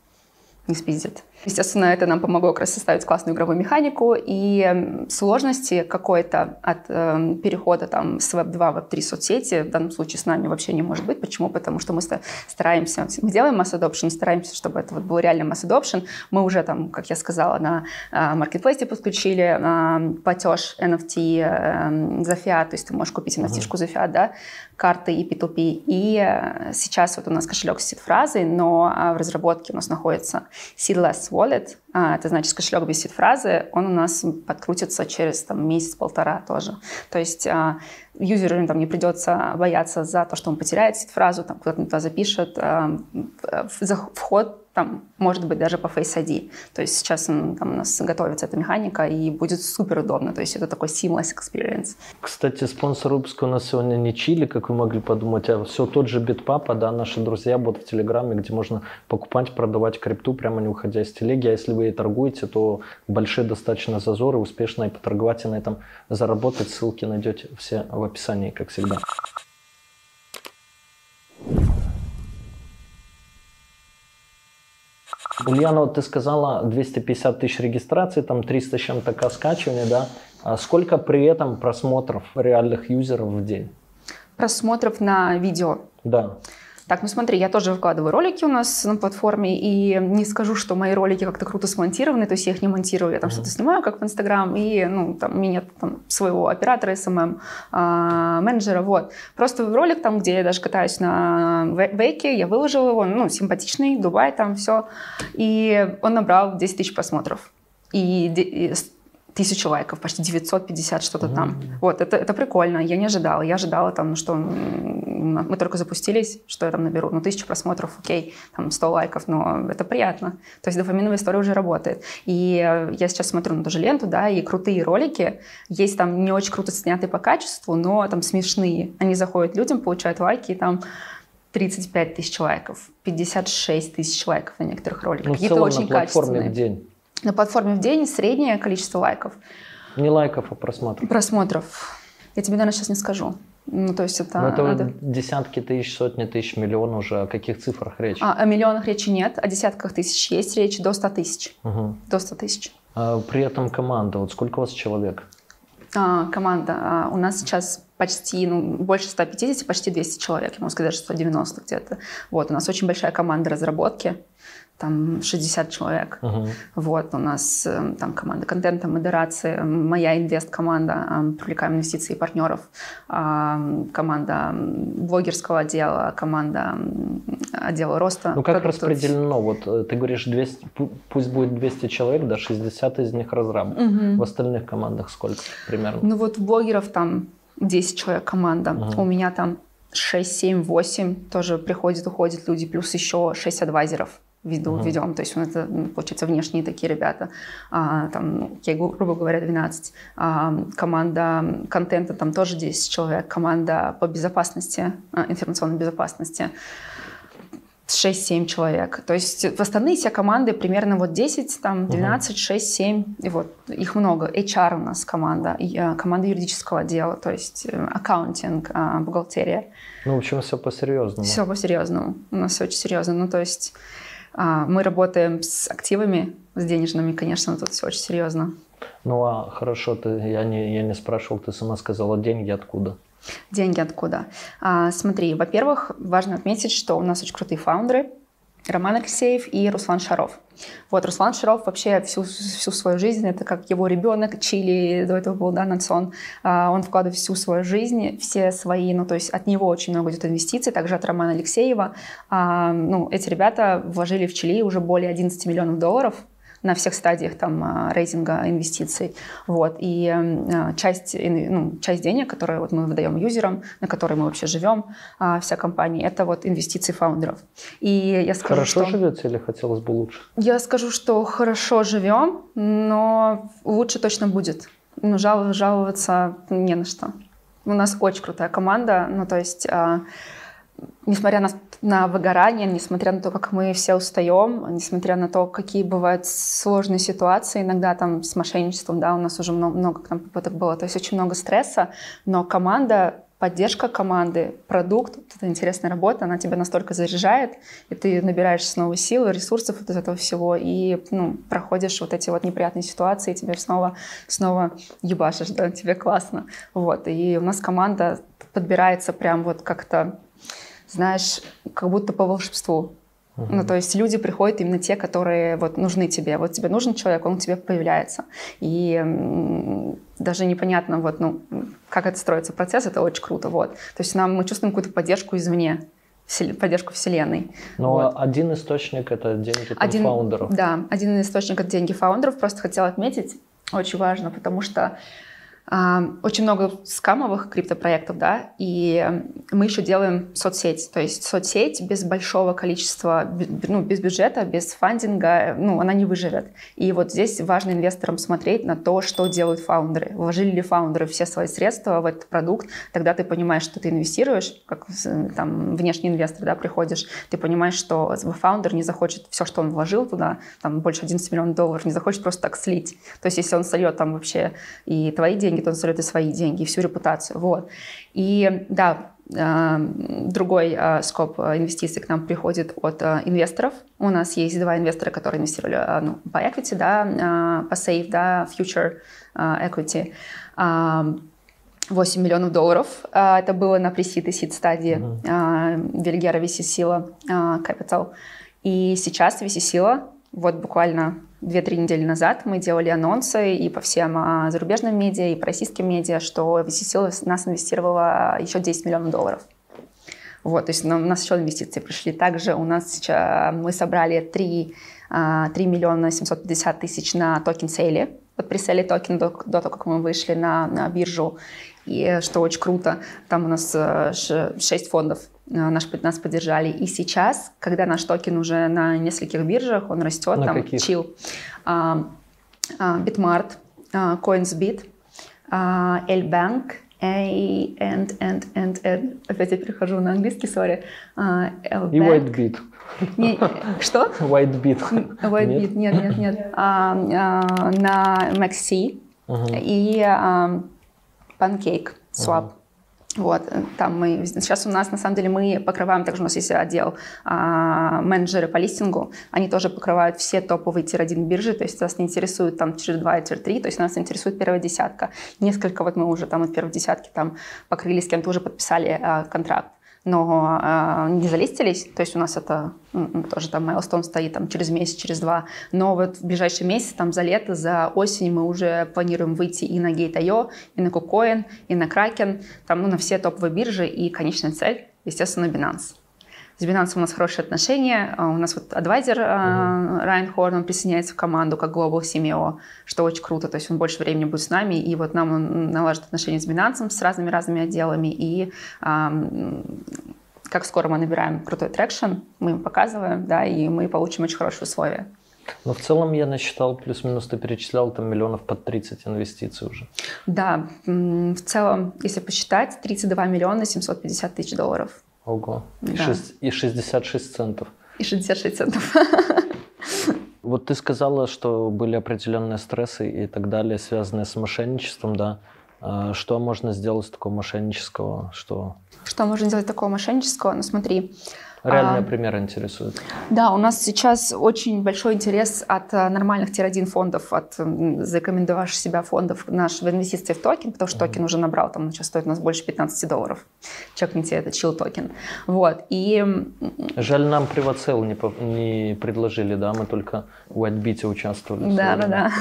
не спиздит. Естественно, это нам помогло как раз составить классную игровую механику, и сложности какой-то от э, перехода там, с Web2 в Web3 соцсети в данном случае с нами вообще не может быть. Почему? Потому что мы стараемся, мы делаем mass adoption, стараемся, чтобы это вот был реальный mass adoption. Мы уже там, как я сказала, на э, marketplace подключили э, платеж NFT э, за фиат, то есть ты можешь купить NFT uh-huh. за фиат, да, карты и P2P. И э, сейчас вот у нас кошелек с сид-фразой, но э, в разработке у нас находится seedless wallet, а, это значит кошелек без сид-фразы, он у нас подкрутится через там, месяц-полтора тоже. То есть а, юзеру там, не придется бояться за то, что он потеряет сид-фразу, там, не туда запишет. А, вход там, может быть, даже по Face ID. То есть сейчас там, у нас готовится эта механика и будет супер удобно. То есть это такой seamless experience. Кстати, спонсор выпуска у нас сегодня не Чили, как вы могли подумать, а все тот же Bitpapa, да, наши друзья, бот в Телеграме, где можно покупать, продавать крипту, прямо не уходя из телеги. А если вы ей торгуете, то большие достаточно зазоры, успешно и поторговать и на этом заработать. Ссылки найдете все в описании, как всегда. Ульяна, вот ты сказала 250 тысяч регистраций, там 300 с чем-то к скачивания, да? А сколько при этом просмотров реальных юзеров в день? Просмотров на видео? Да. Так, ну смотри, я тоже выкладываю ролики у нас на платформе, и не скажу, что мои ролики как-то круто смонтированы, то есть я их не монтирую, я там mm-hmm. что-то снимаю, как в Инстаграм, и, ну, там, у меня там, своего оператора, SMM, а, менеджера, вот. Просто ролик там, где я даже катаюсь на вейке, я выложила его, ну, симпатичный, Дубай, там все, и он набрал 10 тысяч просмотров. И тысячу лайков, почти 950 что-то mm-hmm. там. Вот, это, это прикольно, я не ожидала. Я ожидала там, ну что, мы только запустились, что я там наберу, ну тысячу просмотров, окей, там 100 лайков, но это приятно. То есть дофаминовая история уже работает. И я сейчас смотрю на ту же ленту, да, и крутые ролики, есть там не очень круто снятые по качеству, но там смешные. Они заходят людям, получают лайки, и там 35 тысяч лайков, 56 тысяч лайков на некоторых роликах. Ну, Какие-то очень на качественные. в день. На платформе в день среднее количество лайков. Не лайков, а просмотров. Просмотров. Я тебе, наверное, сейчас не скажу. Ну, то есть это... Но это надо... десятки тысяч, сотни тысяч, миллион уже. О каких цифрах речь? А, о миллионах речи нет, о десятках тысяч есть речь, до 100 тысяч. Угу. До 100 тысяч. А при этом команда, вот сколько у вас человек? А, команда. А, у нас сейчас почти, ну, больше 150, почти 200 человек, я могу сказать, даже 190 где-то. Вот, у нас очень большая команда разработки там 60 человек. Uh-huh. Вот, у нас э, там команда контента, модерации, моя инвест-команда, привлекаем инвестиции и партнеров, команда блогерского отдела, команда отдела роста. Ну, как продуктов. распределено? Вот э, ты говоришь, 200, пусть будет 200 человек, да, 60 из них разрабы. Uh-huh. В остальных командах сколько примерно? Ну, вот блогеров там 10 человек команда. Uh-huh. У меня там 6, 7, 8 тоже приходят, уходят люди, плюс еще 6 адвайзеров веду, uh-huh. ведем. То есть это, ну, получается, внешние такие ребята. А, там, окей, грубо говоря, 12. А, команда контента, там тоже 10 человек. Команда по безопасности, а, информационной безопасности. 6-7 человек. То есть в остальные все команды примерно вот 10, там 12, угу. 6, 7, и вот их много. HR у нас команда, а, команда юридического отдела, то есть э, аккаунтинг, а, бухгалтерия. Ну, в общем, все по-серьезному. Все по-серьезному. У нас все очень серьезно. Ну, то есть мы работаем с активами, с денежными, конечно, тут все очень серьезно. Ну, а хорошо, ты, я, не, я не спрашивал, ты сама сказала, деньги откуда? Деньги откуда? А, смотри, во-первых, важно отметить, что у нас очень крутые фаундеры, Роман Алексеев и Руслан Шаров. Вот, Руслан Шаров вообще всю, всю свою жизнь, это как его ребенок, Чили, до этого был, да, Нацон, а, он вкладывает всю свою жизнь, все свои, ну, то есть от него очень много идет инвестиций, также от Романа Алексеева. А, ну, эти ребята вложили в Чили уже более 11 миллионов долларов, на всех стадиях там а, рейтинга инвестиций. Вот. И а, часть, ну, часть денег, которые вот мы выдаем юзерам, на которые мы вообще живем, а, вся компания, это вот инвестиции фаундеров. И я скажу, хорошо что... живете или хотелось бы лучше? Я скажу, что хорошо живем, но лучше точно будет. Ну, жал, жаловаться не на что. У нас очень крутая команда, ну, то есть несмотря на, на выгорание, несмотря на то, как мы все устаем, несмотря на то, какие бывают сложные ситуации, иногда там с мошенничеством, да, у нас уже много, много там попыток было, то есть очень много стресса, но команда поддержка команды, продукт, вот эта интересная работа, она тебя настолько заряжает, и ты набираешь снова силы, ресурсов от этого всего, и ну, проходишь вот эти вот неприятные ситуации, и тебе снова, снова ебашишь, да, тебе классно. Вот, и у нас команда подбирается прям вот как-то знаешь, как будто по волшебству. Uh-huh. Ну, то есть люди приходят именно те, которые вот нужны тебе. Вот тебе нужен человек, он у тебя появляется. И даже непонятно, вот, ну, как это строится процесс, это очень круто. Вот. То есть нам, мы чувствуем какую-то поддержку извне поддержку Вселенной. Но вот. один источник это деньги один, фаундеров. Да, один источник это деньги фаундеров. Просто хотела отметить, очень важно, потому что очень много скамовых криптопроектов, да, и мы еще делаем соцсеть, то есть соцсеть без большого количества, ну, без бюджета, без фандинга, ну, она не выживет. И вот здесь важно инвесторам смотреть на то, что делают фаундеры. Вложили ли фаундеры все свои средства в этот продукт, тогда ты понимаешь, что ты инвестируешь, как там внешний инвестор, да, приходишь, ты понимаешь, что фаундер не захочет все, что он вложил туда, там больше 11 миллионов долларов, не захочет просто так слить. То есть если он сольет там вообще и твои деньги, деньги, то он строит и свои деньги, и всю репутацию. Вот. И да, э, другой э, скоп инвестиций к нам приходит от э, инвесторов. У нас есть два инвестора, которые инвестировали ну, по equity, да, по safe, да, future equity. 8 миллионов долларов. Это было на пресид и сид стадии uh-huh. Вильгера Висисила Capital. И сейчас Висисила, вот буквально 2-3 недели назад мы делали анонсы и по всем а, зарубежным медиа, и по российским медиа, что VC нас инвестировала еще 10 миллионов долларов. Вот, то есть у нас еще инвестиции пришли. Также у нас сейчас мы собрали 3, 3 а, миллиона 750 тысяч на token sale е. Вот presale е токен до, до того, как мы вышли на, на биржу. И что очень круто, там у нас 6 э, фондов э, наш, нас поддержали. И сейчас, когда наш токен уже на нескольких биржах, он растет, на там каких? Cheelee, Bitmart, CoinsBit, LBank, and, and, and, and, опять я перехожу на английский, sorry. И WhiteBit. Не, что? WhiteBit. WhiteBit, нет, нет, нет. нет. А, а, на MEXC uh-huh. и а, PancakeSwap. Uh-huh. Вот, там мы, сейчас у нас, на самом деле, мы покрываем, также у нас есть отдел а, менеджеры по листингу, они тоже покрывают все топовые tier-1 биржи, то есть нас не интересует там tier-2 и tier-3, то есть нас интересует первая десятка. Несколько вот мы уже там от первой десятки там покрыли, с кем-то уже подписали а, контракт но э, не залистились, то есть у нас это тоже там майлстон стоит там через месяц, через два, но вот в ближайший месяц, там за лето, за осень мы уже планируем выйти и на Gate.io, и на KuCoin, и на Kraken, там ну, на все топовые биржи, и конечная цель, естественно, Binance. С Binance у нас хорошие отношения. А, у нас вот адвайзер uh-huh. Райан Хорн, он присоединяется в команду как Global CMO, что очень круто. То есть он больше времени будет с нами, и вот нам он налажит отношения с Binance, с разными-разными отделами. И как скоро мы набираем крутой traction, мы им показываем, да, и мы получим очень хорошие условия. Но в целом я насчитал, плюс-минус ты перечислял там миллионов под 30 инвестиций уже. Да, в целом, если посчитать, 32 миллиона 750 тысяч долларов. Ого. Да. И 66 центов. И 66 центов. Вот ты сказала, что были определенные стрессы и так далее, связанные с мошенничеством, да. А что можно сделать такого мошеннического? Что, что можно сделать такого мошеннического? Ну смотри, Реальные а, примеры интересуют. Да, у нас сейчас очень большой интерес от э, нормальных tier-1 фондов, от зарекомендовавших себя фондов наш в инвестиции в токен, потому что mm-hmm. токен уже набрал, там сейчас стоит у нас больше 15 долларов. Чекните, это чил токен. Вот, и... Жаль, нам приватсейл не, по- не предложили, да, мы только в WhiteBit участвовали. Да, да, да.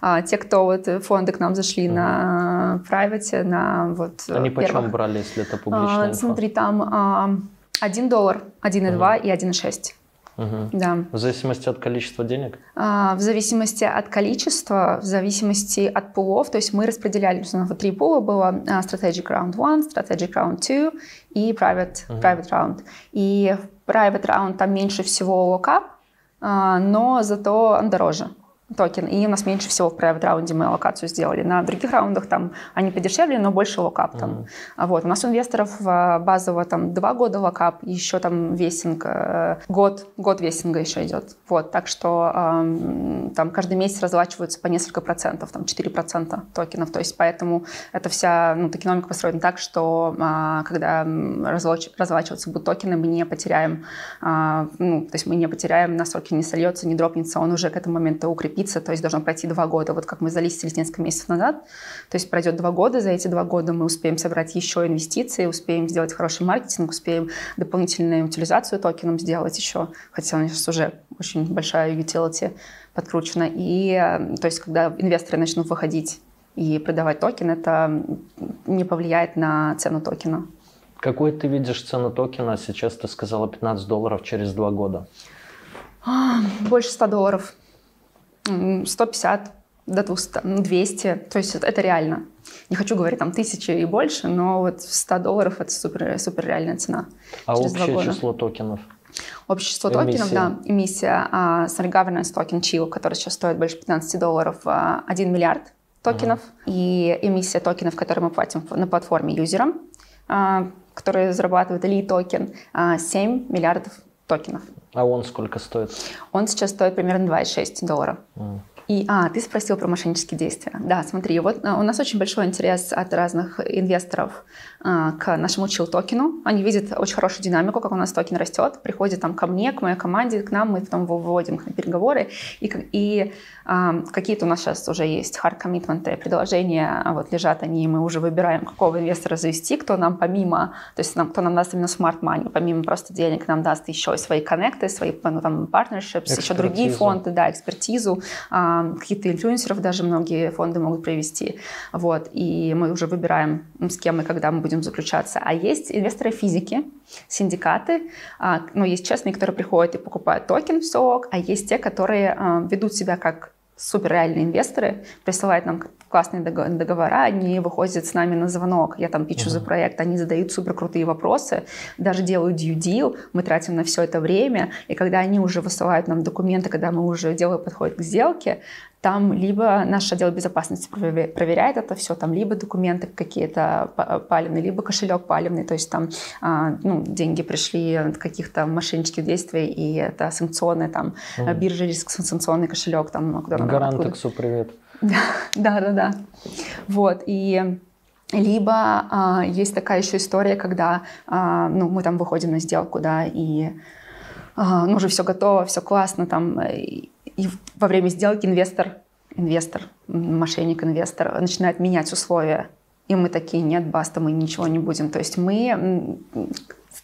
А, те, кто вот э, фонды к нам зашли mm-hmm. на private, на вот... Они первых... почем брали, если это публичная а, инфа? Смотри, там... А, 1 доллар, 1,2 угу. и 1,6. Угу. Да. В зависимости от количества денег? А, в зависимости от количества, в зависимости от пулов. То есть мы распределяли, у нас три пула было. А, Strategic Round 1, Strategic Round 2 и private, угу. Private round. И в private round там меньше всего lockup, а, но зато он дороже токен, и у нас меньше всего в private раунде мы аллокацию сделали. На других раундах там они подешевле, но больше lockup там. Угу. Вот. У нас у инвесторов а, базово там два года lockup, еще там вестинг, э, год, год вестинга еще идет. Вот. Так что эм, там каждый месяц разлочиваются по несколько процентов, там 4% токенов. То есть поэтому это вся ну, токеномика построена так, что когда разлоч, разлочиваться будут токены, мы не потеряем, ну, то есть мы не потеряем, токен не сольется, не дропнется, он уже к этому моменту укрепится закрепиться, то есть должно пройти два года, вот как мы залистились несколько месяцев назад, то есть пройдет два года, за эти два года мы успеем собрать еще инвестиции, успеем сделать хороший маркетинг, успеем дополнительную утилизацию токеном сделать еще, хотя у нас сейчас уже очень большая utility подкручена, и то есть когда инвесторы начнут выходить и продавать токен, это не повлияет на цену токена. Какой ты видишь цену токена? Сейчас ты сказала 15 долларов через два года. Больше 100 долларов. 150 до 200, 200, то есть это реально. Не хочу говорить там тысячи и больше, но вот 100 долларов это супер, супер реальная цена. А общее число токенов? Общее число эмиссия. токенов, да, эмиссия э, сам governance токен Cheel, который сейчас стоит больше 15 долларов, э, 1 миллиард токенов. Uh-huh. И эмиссия токенов, которые мы платим на платформе юзерам, э, которые зарабатывают Lee токен, uh, 7 миллиардов токенов. А он сколько стоит? Он сейчас стоит примерно 2,6 доллара. М. И, а, ты спросил про мошеннические действия. Да, смотри, вот а, у нас очень большой интерес от разных инвесторов а, к нашему чил токену. Они видят очень хорошую динамику, как у нас токен растет, приходят там ко мне, к моей команде, к нам, мы потом выводим их на переговоры. И, и какие-то у нас сейчас уже есть hard commitment предложения, а вот лежат они, мы уже выбираем, какого инвестора завести, кто нам помимо, то есть нам, кто нам даст именно smart money, помимо просто денег, нам даст еще свои коннекты, свои ну, там, partnerships, экспертизу. еще другие фонды, да, экспертизу, какие-то инфлюенсеров даже многие фонды могут привести. Вот, и мы уже выбираем, с кем и когда мы будем будем заключаться. А есть инвесторы физики, синдикаты, а, ну, есть честные, которые приходят и покупают токен в СОК, а есть те, которые а, ведут себя как супер реальные инвесторы, присылают нам классные договора, они выходят с нами на звонок, я там пичу uh-huh. за проект, они задают супер крутые вопросы, даже делают due deal, мы тратим на все это время, и когда они уже высылают нам документы, когда мы уже дело подходит к сделке, там либо наш отдел безопасности проверяет это все, там либо документы какие-то палевные, либо кошелек палевный, то есть там а, ну, деньги пришли от каких-то мошеннических действий, и это санкционные, там, mm. биржа риск, санкционный кошелек, там, куда Гарантексу привет. Да, да, да. Вот, и либо а, есть такая еще история, когда а, ну, мы там выходим на сделку, да, и а, ну, уже все готово, все классно, там, и, и во время сделки инвестор, инвестор, мошенник-инвестор начинает менять условия. И мы такие, нет, баста, мы ничего не будем. То есть мы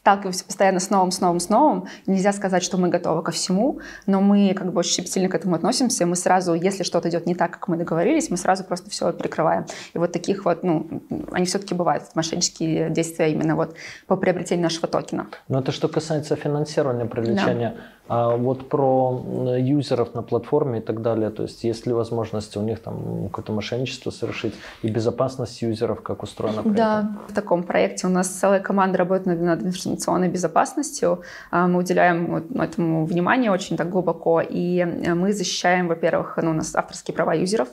сталкиваемся постоянно с новым, с новым, с новым. Нельзя сказать, что мы готовы ко всему, но мы как бы очень щепетильно к этому относимся. Мы сразу, если что-то идет не так, как мы договорились, мы сразу просто все прикрываем. И вот таких вот, ну, они все-таки бывают, мошеннические действия именно вот по приобретению нашего токена. Но это что касается финансирования привлечения. Да. А вот про юзеров на платформе и так далее, то есть есть ли возможность у них там какое-то мошенничество совершить и безопасность юзеров, как устроена Да, в таком проекте у нас целая команда работает над, над информационной безопасностью. А, мы уделяем этому внимание очень так глубоко, и мы защищаем, во-первых, ну, у нас авторские права юзеров,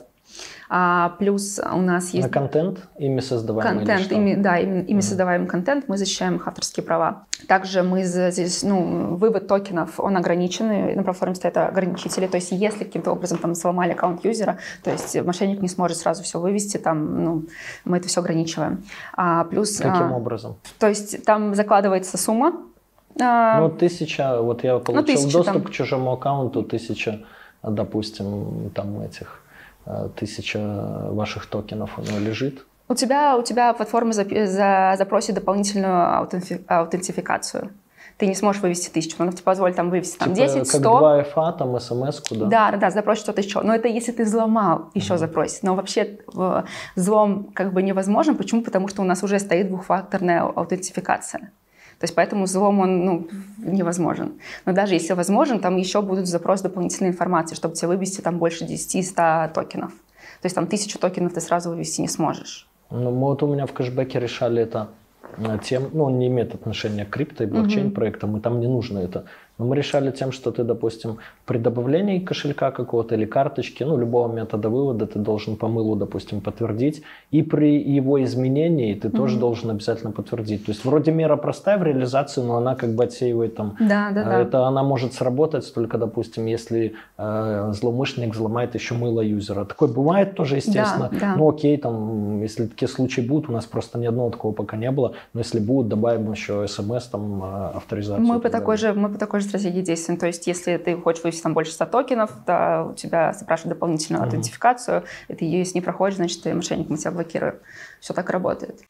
а, плюс у нас есть... На контент ими создаваемый Контент, ими, да, ими, ими mm-hmm. создаваемый контент, мы защищаем их авторские права. Также мы здесь, ну, вывод токенов, он ограниченный, на платформе стоят ограничители, то есть если каким-то образом там сломали аккаунт юзера, то есть мошенник не сможет сразу все вывести, там, ну, мы это все ограничиваем. А, плюс... Каким а, образом? То есть там закладывается сумма, а, ну, тысяча, вот я ну, получил ну, тысяча, доступ там... к чужому аккаунту, тысяча, допустим, там этих тысяча ваших токенов, оно лежит. У тебя, у тебя платформа за, за, запросит дополнительную аутентификацию. Ты не сможешь вывести тысячу, но она тебе позволит там вывести там, типа, 10, 100. как 2 FA, там смс да? Да, да, да, запросит что-то еще. Но это если ты взломал, еще mm-hmm. запросит. Но вообще взлом как бы невозможен. Почему? Потому что у нас уже стоит двухфакторная аутентификация. То есть поэтому взлом он ну, невозможен. Но даже если возможен, там еще будут запрос дополнительной информации, чтобы тебе вывести там больше 10-100 токенов. То есть там тысячу токенов ты сразу вывести не сможешь. Ну, вот у меня в кэшбэке решали это э, тем, ну, он не имеет отношения к крипто и блокчейн проектам, и там не нужно это. Но мы решали тем, что ты, допустим, при добавлении кошелька какого-то или карточки, ну, любого метода вывода ты должен по мылу, допустим, подтвердить. И при его изменении ты mm-hmm. тоже должен обязательно подтвердить. То есть вроде мера простая в реализации, но она как бы отсеивает там. Да, да, да. Это она может сработать только, допустим, если э, злоумышленник взломает еще мыло юзера. Такое бывает тоже, естественно. Да, да. Ну, окей, там, если такие случаи будут, у нас просто ни одного такого пока не было. Но если будут, добавим еще смс, там, э, авторизацию. Мы по такой же, мы по такой же стратегии действий. То есть, если ты хочешь вывести там больше 100 токенов, то у тебя запрашивают дополнительную mm-hmm. аутентификацию, и ты ее, если не проходишь, значит, ты мошенник, мы тебя блокируем. Все так работает.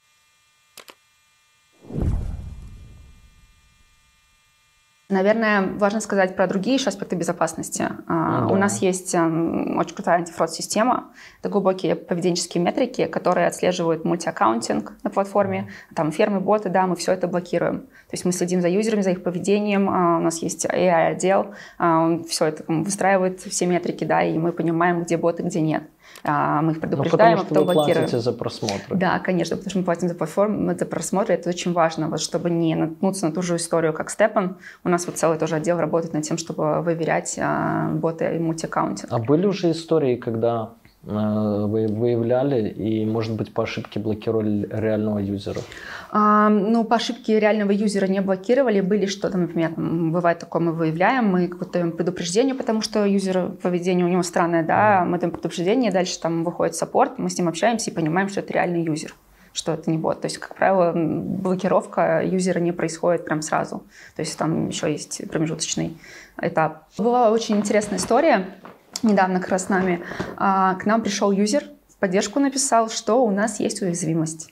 Наверное, важно сказать про другие еще аспекты безопасности. А, ну да. У нас есть эм, очень крутая антифрод-система. Это глубокие поведенческие метрики, которые отслеживают мультиаккаунтинг на платформе. Там фермы, боты, да, мы все это блокируем. То есть мы следим за юзерами, за их поведением. А, у нас есть AI-отдел, а, он все это выстраивает, все метрики, да, и мы понимаем, где боты, где нет. А, мы их ну, предупреждаем, а потом блокируем. за просмотры. Да, конечно, потому что мы платим за платформу, за просмотры, это очень важно, вот, чтобы не наткнуться на ту же историю, как Степан. У нас вот целый тоже отдел работает над тем, чтобы выверять а, боты и мультиаккаунтинг. А были уже истории, когда вы выявляли и, может быть, по ошибке блокировали реального юзера? А, ну, по ошибке реального юзера не блокировали. Были что-то, например, бывает такое, мы выявляем, мы какое-то предупреждение, потому что юзер поведение у него странное, да, мы даем предупреждение, дальше там выходит support, мы с ним общаемся и понимаем, что это реальный юзер что это не бот. То есть, как правило, блокировка юзера не происходит прям сразу. То есть там еще есть промежуточный этап. Была очень интересная история недавно как раз с нами. А, к нам пришел юзер, в поддержку написал, что у нас есть уязвимость.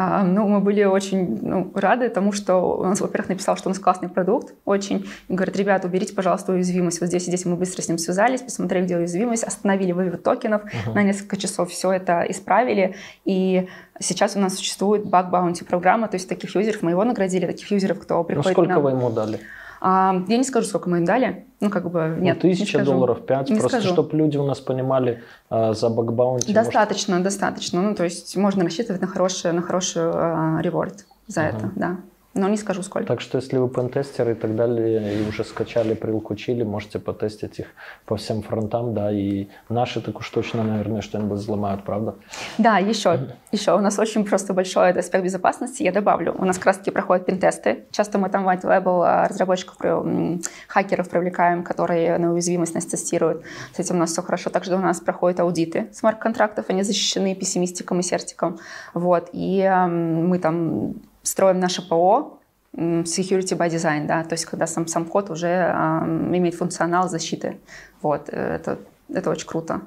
А, ну, мы были очень ну, рады тому, что он, во-первых, написал, что у нас классный продукт, очень. И говорит, ребята, уберите, пожалуйста, уязвимость. Вот здесь и здесь мы быстро с ним связались, посмотрели, где уязвимость, остановили вывод токенов, uh-huh. на несколько часов все это исправили. И сейчас у нас существует баг-баунти программа, то есть таких юзеров мы его наградили, таких юзеров, кто ну, приходит ну, сколько нам... вы ему дали? А, я не скажу, сколько мы им дали. Ну, как бы, ну, нет, ну, тысяча долларов, пять. Просто, скажу. чтобы люди у нас понимали а, за бакбаунти. Достаточно, может... достаточно. Ну, то есть можно рассчитывать на хороший, на хороший а, реворд за uh-huh. это, да но не скажу сколько. Так что если вы пентестеры и так далее, и уже скачали прилку чили, можете потестить их по всем фронтам, да, и наши так уж точно, наверное, что-нибудь взломают, правда? Да, еще, еще у нас очень просто большой аспект безопасности, я добавлю. У нас как проходят пентесты. Часто мы там white label а, разработчиков, хакеров привлекаем, которые на уязвимость нас тестируют. С этим у нас все хорошо. Также у нас проходят аудиты смарт-контрактов, они защищены пессимистиком и сертиком. Вот, и мы там строим наше ПО, security by design, да, то есть когда сам, сам код уже э, имеет функционал защиты. Вот, это, это очень круто.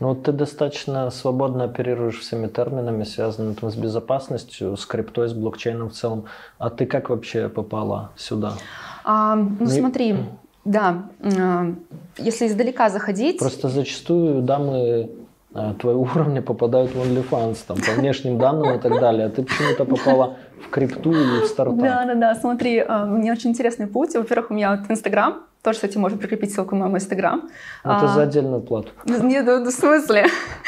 Ну, ты достаточно свободно оперируешь всеми терминами, связанными там, с безопасностью, с криптой, с блокчейном в целом. А ты как вообще попала сюда? А, ну, ну смотри, да, э, если издалека заходить... Просто зачастую дамы э, твоего уровня попадают в OnlyFans, там, по внешним данным и так далее, а ты почему-то попала в крипту или в стартап. Да, да, да, смотри, э, меня очень интересный путь. Во-первых, у меня вот Инстаграм, тоже, кстати, можно прикрепить ссылку на мой инстаграм. Это а, за отдельную плату. Нет, ну, в смысле?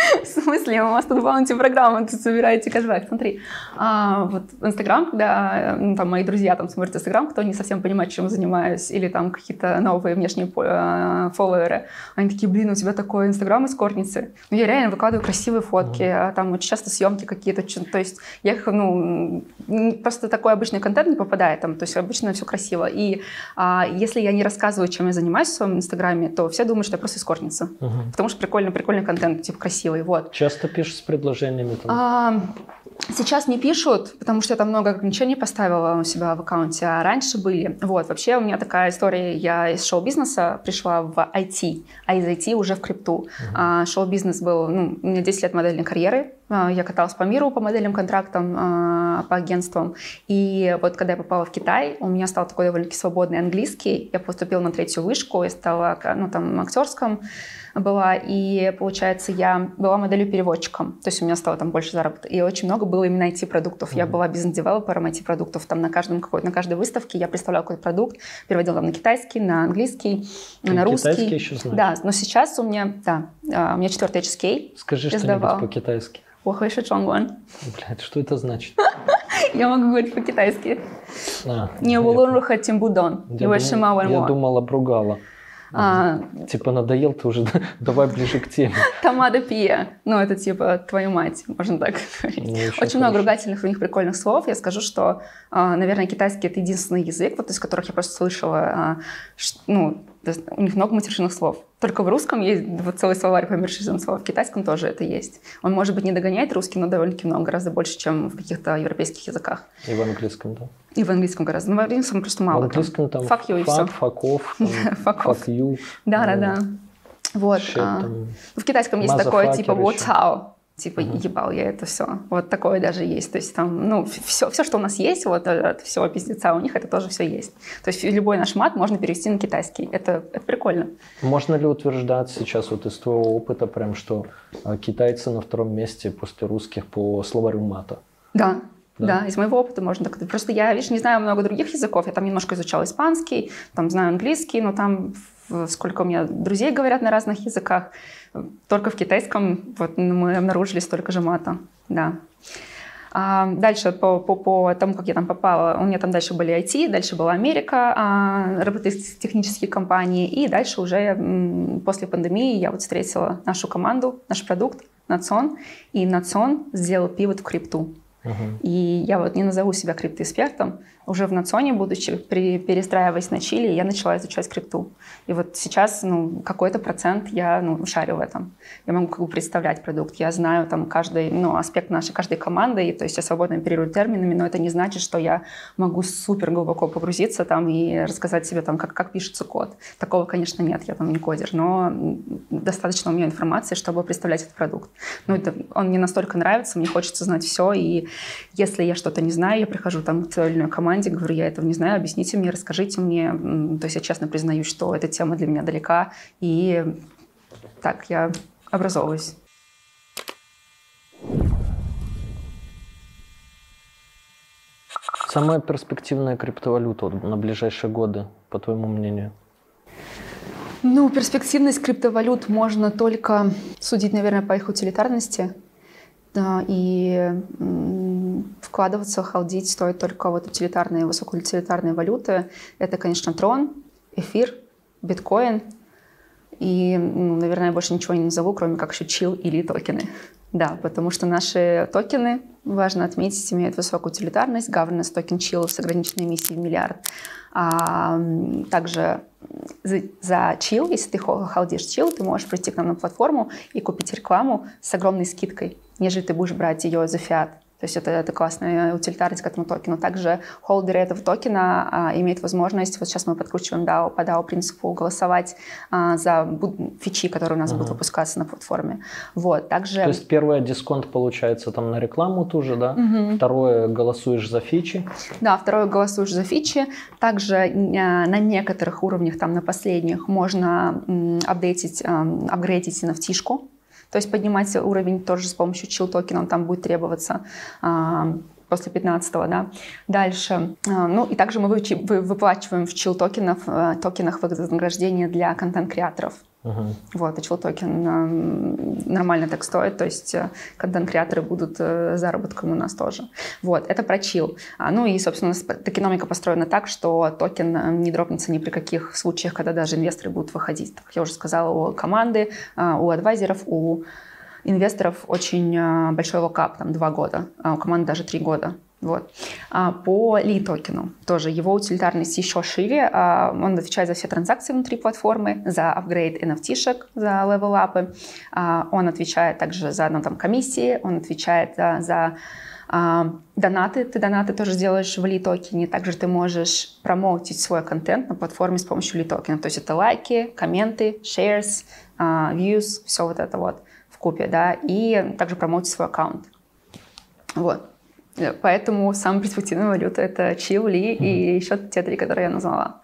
в смысле? У вас тут баунти программа, тут собираете кэшбэк. Смотри, а, вот инстаграм, когда ну, там мои друзья там смотрят инстаграм, кто не совсем понимает, чем занимаюсь, или там какие-то новые внешние э, фолловеры, они такие, блин, у тебя такой инстаграм из корницы. Ну, я реально выкладываю красивые фотки, mm-hmm. там очень часто съемки какие-то, то есть я их, ну, просто такой обычный контент не попадает там, то есть обычно все красиво. И а, если я не рассказываю чем я занимаюсь в своем инстаграме, то все думают, что я просто эскортница. Угу. Потому что прикольный, прикольный контент, типа красивый, вот. Часто пишешь с предложениями? Там? А, сейчас не пишут, потому что я там много ограничений поставила у себя в аккаунте, а раньше были. Вот, вообще у меня такая история, я из шоу-бизнеса пришла в IT, а из IT уже в крипту. Угу. А, шоу-бизнес был, ну, у меня 10 лет модельной карьеры, а, я каталась по миру по модельным контрактам, а, по агентствам. И вот когда я попала в Китай, у меня стал такой довольно-таки свободный английский. Я поступила на третью вышку, я стала ну, там, актерском была, и, получается, я была моделью-переводчиком, то есть у меня стало там больше заработка, и очень много было именно IT-продуктов. Mm-hmm. Я была бизнес-девелопером IT-продуктов, там на, каждом какой на каждой выставке я представляла какой-то продукт, переводила там на китайский, на английский, Ты на русский. Китайский еще знаешь? Да, но сейчас у меня, да, а, у меня четвертый HSK. Скажи что-нибудь по-китайски. Блядь, что это значит? Я могу говорить по-китайски. А, Не улун рухат тимбудон. Я думала, бругала. А, типа надоел, ты уже давай ближе к теме. Тамада пия. Ну, это типа твою мать, можно так говорить. Ну, Очень хорошо. много ругательных у них прикольных слов. Я скажу, что, а, наверное, китайский это единственный язык, вот из которых я просто слышала, а, ну, у них много матершинных слов. Только в русском есть вот целый словарь по матершинным словам, в китайском тоже это есть. Он, может быть, не догоняет русский, но довольно-таки много, гораздо больше, чем в каких-то европейских языках. И в английском, да? И в английском гораздо. Но в английском просто мало. В английском там, fuck you и все. Off, fuck, you. Да, да, да. Вот. А, в китайском есть такое типа what how типа mm-hmm. ебал я это все. Вот такое даже есть. То есть там, ну, все, все, что у нас есть, вот от всего пиздеца, у них это тоже все есть. То есть любой наш мат можно перевести на китайский. Это, это прикольно. Можно ли утверждать сейчас вот из твоего опыта прям, что а, китайцы на втором месте после русских по словарю мата? Да, да. да, из моего опыта можно так. Просто я, видишь, не знаю много других языков. Я там немножко изучала испанский, там знаю английский, но там сколько у меня друзей говорят на разных языках. Только в китайском вот, мы обнаружили столько же мата. Да. А дальше по, по, по тому, как я там попала, у меня там дальше были IT, дальше была Америка, а, технические компании, и дальше уже после пандемии я вот встретила нашу команду, наш продукт, Национ, и Национ сделал пивот в крипту. Uh-huh. И я вот не назову себя криптоэкспертом, уже в Национе, будучи, при, перестраиваясь на Чили, я начала изучать крипту. И вот сейчас ну, какой-то процент я ну, шарю в этом. Я могу как бы представлять продукт. Я знаю там каждый ну, аспект нашей каждой команды, и, то есть я свободно оперирую терминами, но это не значит, что я могу супер глубоко погрузиться там и рассказать себе, там, как, как пишется код. Такого, конечно, нет, я там не кодер, но достаточно у меня информации, чтобы представлять этот продукт. Ну, это, он мне настолько нравится, мне хочется знать все, и если я что-то не знаю, я прихожу там к той или иной команде, команде, говорю, я этого не знаю, объясните мне, расскажите мне. То есть я честно признаюсь, что эта тема для меня далека, и так я образовываюсь. Самая перспективная криптовалюта на ближайшие годы, по твоему мнению? Ну, перспективность криптовалют можно только судить, наверное, по их утилитарности. И вкладываться, халдить стоит только вот утилитарные, высокоутилитарные валюты. Это, конечно, трон, эфир, биткоин. И, наверное, я больше ничего не назову, кроме как еще чил или токены. Да, потому что наши токены, важно отметить, имеют высокую утилитарность. Governance токен чил с ограниченной эмиссией в миллиард. А, также за, за чил, если ты халдишь чил, ты можешь прийти к нам на платформу и купить рекламу с огромной скидкой, нежели ты будешь брать ее за фиат. То есть это, это классная утилитарность к этому токену. Также холдеры этого токена а, имеют возможность, вот сейчас мы подкручиваем DAO, по DAO принципу голосовать а, за фичи, которые у нас uh-huh. будут выпускаться на платформе. Вот, также... То есть первое дисконт получается там на рекламу тоже, да? Uh-huh. Второе голосуешь за фичи? Да, второе голосуешь за фичи. Также а, на некоторых уровнях, там на последних, можно м, апдейтить, м, апгрейдить NFT-шку. То есть поднимать уровень тоже с помощью chill токена, он там будет требоваться а, после 15 да. Дальше. А, ну и также мы выплачиваем в chill токенах, э, токенах вознаграждение для контент-креаторов. Uh-huh. Вот, и chill токен нормально так стоит, то есть э, контент-креаторы будут э, заработком у нас тоже. Вот, это про Cheel. А, ну и, собственно, токеномика построена так, что токен не дропнется ни при каких случаях, когда даже инвесторы будут выходить. Как я уже сказала, у команды, а, у адвайзеров, у инвесторов очень а, большой lockup, там два года, а у команды даже три года. Вот. А по Lee токену тоже его утилитарность еще шире. А, он отвечает за все транзакции внутри платформы, за апгрейд NFT-шек, за левел-апы. Он отвечает также за ну, там, комиссии, он отвечает за, за а, донаты. Ты донаты тоже делаешь в Ли токене. Также ты можешь промоутить свой контент на платформе с помощью Ли токена. То есть это лайки, комменты, shares, views, все вот это вот в купе, да, и также промоутить свой аккаунт. Вот. Поэтому самая перспективная валюта это Чил, Ли mm-hmm. и еще те три, которые я назвала.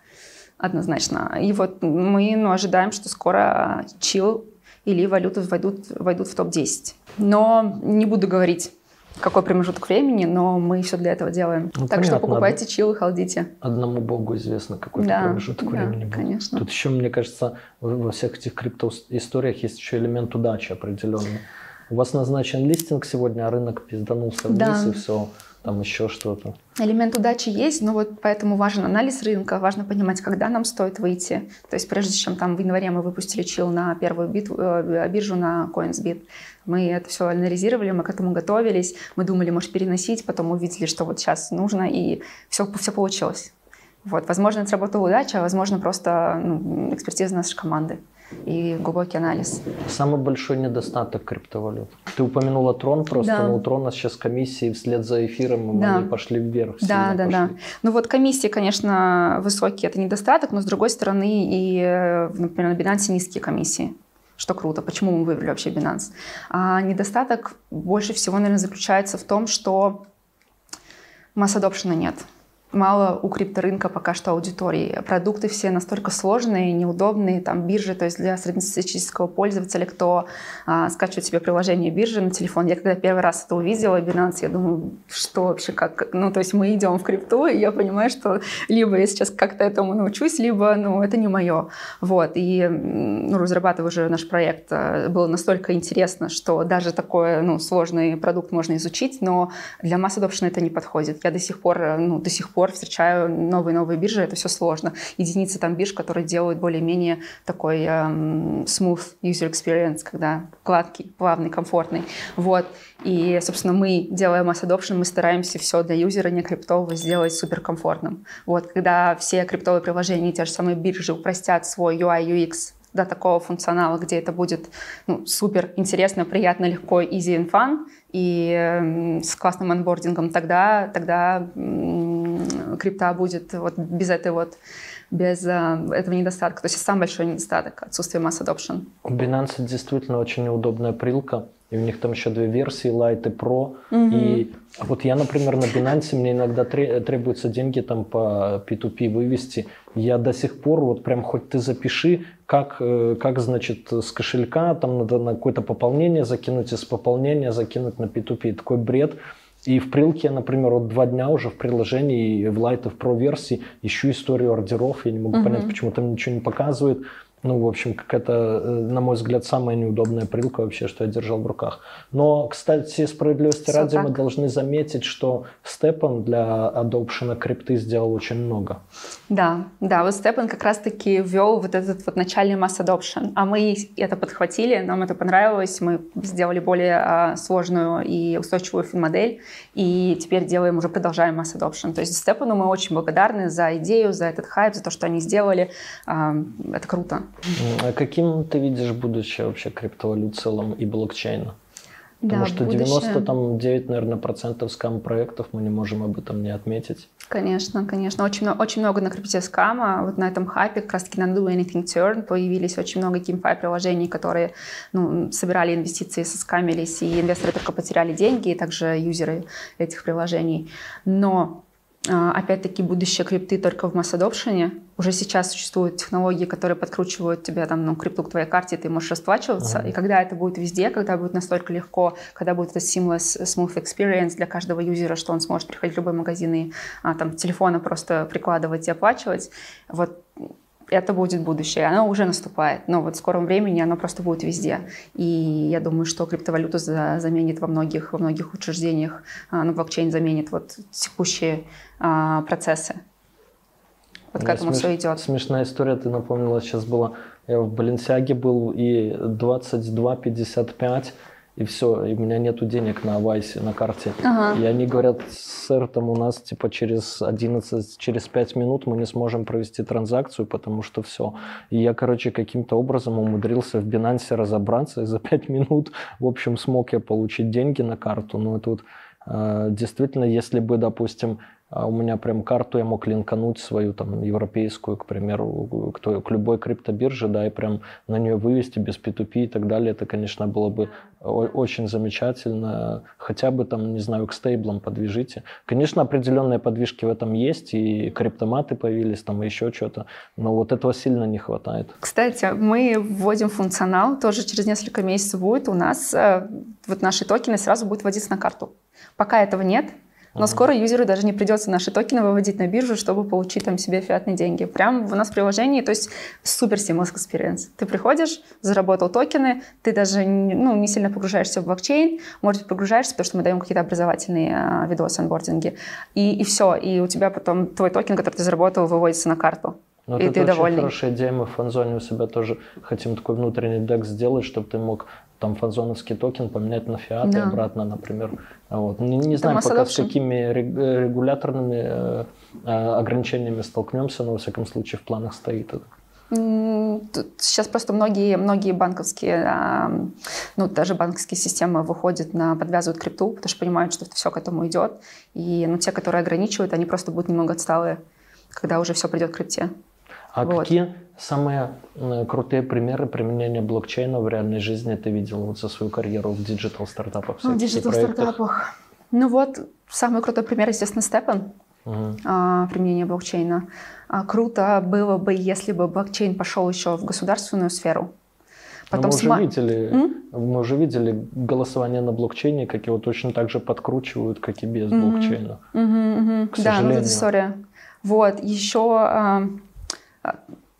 Однозначно. И вот мы ну, ожидаем, что скоро Чил и Ли валюты войдут, войдут в топ-10. Но не буду говорить какой промежуток времени, но мы все для этого делаем. Ну, так понятно, что покупайте чил и халдите. Одному богу известно, какой да, промежуток да, времени будет. конечно. Тут еще, мне кажется, во всех этих криптоисториях есть еще элемент удачи определенный. У вас назначен листинг сегодня, а рынок пизданулся вниз да. и все там еще что-то. Элемент удачи есть, но вот поэтому важен анализ рынка, важно понимать, когда нам стоит выйти. То есть прежде чем там в январе мы выпустили чил на первую бит, э, биржу на CoinsBit, мы это все анализировали, мы к этому готовились, мы думали, может, переносить, потом увидели, что вот сейчас нужно, и все, все получилось. Вот, возможно, это сработала удача, а возможно, просто ну, экспертиза нашей команды и глубокий анализ. Самый большой недостаток криптовалют. Ты упомянула Трон просто, да. но у Трона сейчас комиссии вслед за эфиром да. они пошли вверх. Да, да, пошли. да. Ну вот комиссии, конечно, высокие, это недостаток, но с другой стороны и, например, на Binance низкие комиссии что круто. Почему мы выбрали вообще Binance? А недостаток больше всего, наверное, заключается в том, что масс адопшена нет мало у крипторынка пока что аудитории. Продукты все настолько сложные, неудобные, там биржи, то есть для среднестатистического пользователя, кто а, скачивает себе приложение биржи на телефон. Я когда первый раз это увидела, Binance, я думаю, что вообще, как, ну, то есть мы идем в крипту, и я понимаю, что либо я сейчас как-то этому научусь, либо, ну, это не мое. Вот, и, ну, разрабатывая уже наш проект, э, было настолько интересно, что даже такой, ну, сложный продукт можно изучить, но для масс adoption это не подходит. Я до сих пор, ну, до сих пор пор встречаю новые-новые биржи, это все сложно. Единицы там бирж, которые делают более-менее такой эм, smooth user experience, когда гладкий, плавный, комфортный. Вот. И, собственно, мы, делая mass adoption, мы стараемся все для юзера не криптового сделать суперкомфортным. Вот. Когда все криптовые приложения, те же самые биржи упростят свой UI, UX до такого функционала, где это будет ну, супер интересно, приятно, легко, easy and fun, и э, с классным анбордингом, тогда, тогда крипта будет вот без этой вот без э, этого недостатка. То есть самый большой недостаток – отсутствие масс adoption. У Binance действительно очень неудобная прилка. И у них там еще две версии, Lite и Pro. Угу. И вот я, например, на Binance, мне иногда требуются деньги там по P2P вывести. Я до сих пор, вот прям хоть ты запиши, как, э, как значит, с кошелька там надо на какое-то пополнение закинуть, из пополнения закинуть на P2P. Такой бред. И в прилке например, вот два дня уже в приложении в Light в Pro версии ищу историю ордеров. Я не могу uh-huh. понять, почему там ничего не показывает. Ну, в общем, какая-то, э, на мой взгляд, самая неудобная прилка вообще, что я держал в руках. Но, кстати, справедливости Все ради, так. мы должны заметить, что Степан для адопшена крипты сделал очень много. Да, да, вот Степан как раз-таки ввел вот этот вот начальный масс adoption, а мы это подхватили, нам это понравилось, мы сделали более а, сложную и устойчивую модель, и теперь делаем, уже продолжаем масс adoption. То есть Степану мы очень благодарны за идею, за этот хайп, за то, что они сделали. Это круто. А каким ты видишь будущее вообще криптовалют в целом и блокчейна? Потому Да, что будущее. 99, наверное, процентов скам-проектов мы не можем об этом не отметить. Конечно, конечно. Очень, очень много на крипте скама. Вот на этом хайпе как раз-таки на Do Anything Turn появились очень много GameFi приложений, которые ну, собирали инвестиции, соскамились, и инвесторы только потеряли деньги, и также юзеры этих приложений. Но а, Опять-таки, будущее крипты только в масс-адопшене. Уже сейчас существуют технологии, которые подкручивают тебе там, ну, крипту к твоей карте, ты можешь расплачиваться. Ага. И когда это будет везде, когда будет настолько легко, когда будет это seamless, smooth experience для каждого юзера, что он сможет приходить в любой магазин и а, там телефона просто прикладывать и оплачивать, вот это будет будущее. Оно уже наступает, но вот в скором времени оно просто будет везде. И я думаю, что криптовалюту за- заменит во многих, во многих учреждениях, а, ну, блокчейн заменит вот текущие а, процессы. Вот к У меня этому смеш- все идет. Смешная история, ты напомнила, сейчас была. Я в Баленсиаге был и 22.55, и все, и у меня нету денег на Авайсе, на карте. Ага. И они говорят, сэр, там у нас типа через 11, через 5 минут мы не сможем провести транзакцию, потому что все. И я, короче, каким-то образом умудрился в Binance разобраться, и за 5 минут, в общем, смог я получить деньги на карту. Ну, это вот э, действительно, если бы, допустим, у меня прям карту я мог линкануть свою там европейскую, к примеру, к, той- к любой криптобирже, да, и прям на нее вывести без P2P и так далее, это, конечно, было бы очень замечательно. Хотя бы там, не знаю, к стейблам подвяжите. Конечно, определенные подвижки в этом есть, и криптоматы появились, там и еще что-то, но вот этого сильно не хватает. Кстати, мы вводим функционал, тоже через несколько месяцев будет у нас, э, вот наши токены сразу будут вводиться на карту. Пока этого нет, но скоро юзеру даже не придется наши токены выводить на биржу, чтобы получить там себе фиатные деньги. Прям у нас в приложении, то есть супер seamless experience. Ты приходишь, заработал токены, ты даже ну, не сильно погружаешься в блокчейн, может быть, погружаешься, потому что мы даем какие-то образовательные а, видосы, анбординги, и, и все, и у тебя потом твой токен, который ты заработал, выводится на карту. Ну, И это ты очень довольный. хорошая идея. Мы в фанзоне у себя тоже хотим такой внутренний дек сделать, чтобы ты мог там фанзоновский токен поменять на фиат и Да. обратно, например. А Вот. Не, не знаю пока с adoption. какими рег- э, регуляторными э, э, ограничениями столкнемся, но во всяком случае в планах стоит это. Тут Сейчас просто многие, многие банковские, а, ну, даже банковские системы выходят на, подвязывают крипту, потому что понимают, что все к этому идет. И ну, те, которые ограничивают, они просто будут немного отсталые, когда уже все придет к крипте. А Вот. какие самые крутые примеры применения блокчейна в реальной жизни ты видел вот за свою карьеру в digital стартапах? В digital-стартапах. Ну вот, самый крутой пример, естественно, Степан. а, применения блокчейна. А, Круто было бы, если бы блокчейн пошел еще в государственную сферу. Но мы уже сма- видели, М? мы уже видели голосование на блокчейне, как его точно так же подкручивают, как и без Мгм. блокчейна. Мгм, мгм. К Да, ну сожалению. это история. Вот, еще, а,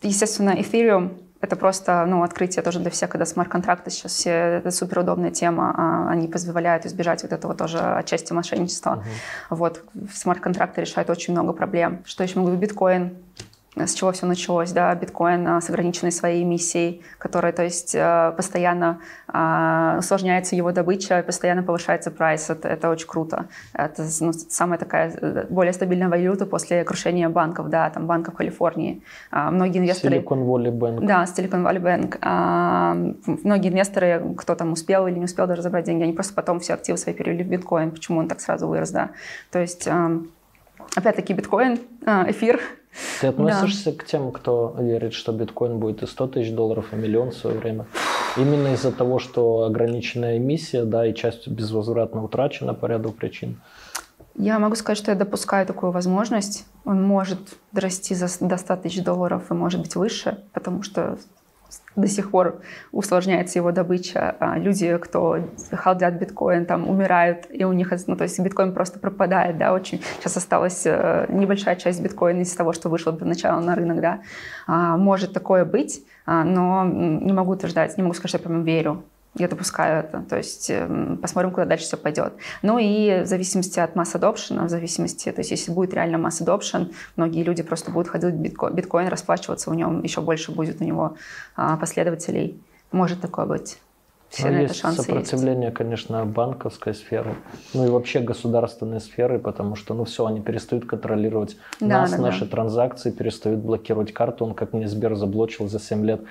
естественно, Ethereum это просто ну, открытие тоже для всех, когда смарт-контракты сейчас все, это суперудобная тема, а, они позволяют избежать вот этого тоже отчасти мошенничества. Мгм. Вот, смарт-контракты решают очень много проблем. Что еще могу? Биткоин. С чего все началось, да, биткоин а, с ограниченной своей эмиссией, которая, то есть, а, постоянно а, усложняется его добыча, постоянно повышается прайс, это, это очень круто. Это ну, самая такая э, более стабильная валюта после крушения банков, да, там банков Калифорнии. А, Многие инвесторы... Silicon Valley Bank. Да, Silicon Valley Bank. Многие инвесторы, кто там успел или не успел даже забрать деньги, они просто потом все активы свои перевели в биткоин. Почему он так сразу вырос, да? То есть, опять-таки, биткоин, а, эфир. Ты относишься к тем, кто верит, что биткоин будет и 100 тысяч долларов, и миллион в свое время? Именно из-за того, что ограниченная эмиссия, да, и часть безвозвратно утрачена по ряду причин. Я могу сказать, что я допускаю такую возможность. Он может дорасти за, до 100 тысяч долларов и может быть выше, потому что до сих пор усложняется его добыча. А Люди, кто халдят биткоин, там умирают, и у них, ну, то есть биткоин просто пропадает, да, очень. Сейчас осталась э, небольшая часть биткоина из того, что вышло до начала на рынок, да. А, Может такое быть, а, но не могу утверждать, не могу сказать, что я прям верю. Я допускаю это. То есть эм, посмотрим, куда дальше все пойдет. Ну и в зависимости от масс adoption, в зависимости, то есть если будет реально масс adoption, многие люди просто будут ходить в битко- биткоин, расплачиваться в нем, еще больше будет у него а, последователей. Может такое быть. все на есть это шансы сопротивление, есть. конечно, банковской сферы, ну и вообще государственной сферы, потому что, ну все, они перестают контролировать да, нас, да, наши да. транзакции, перестают блокировать карту. Он, как мне Сбер заблочил за 7 лет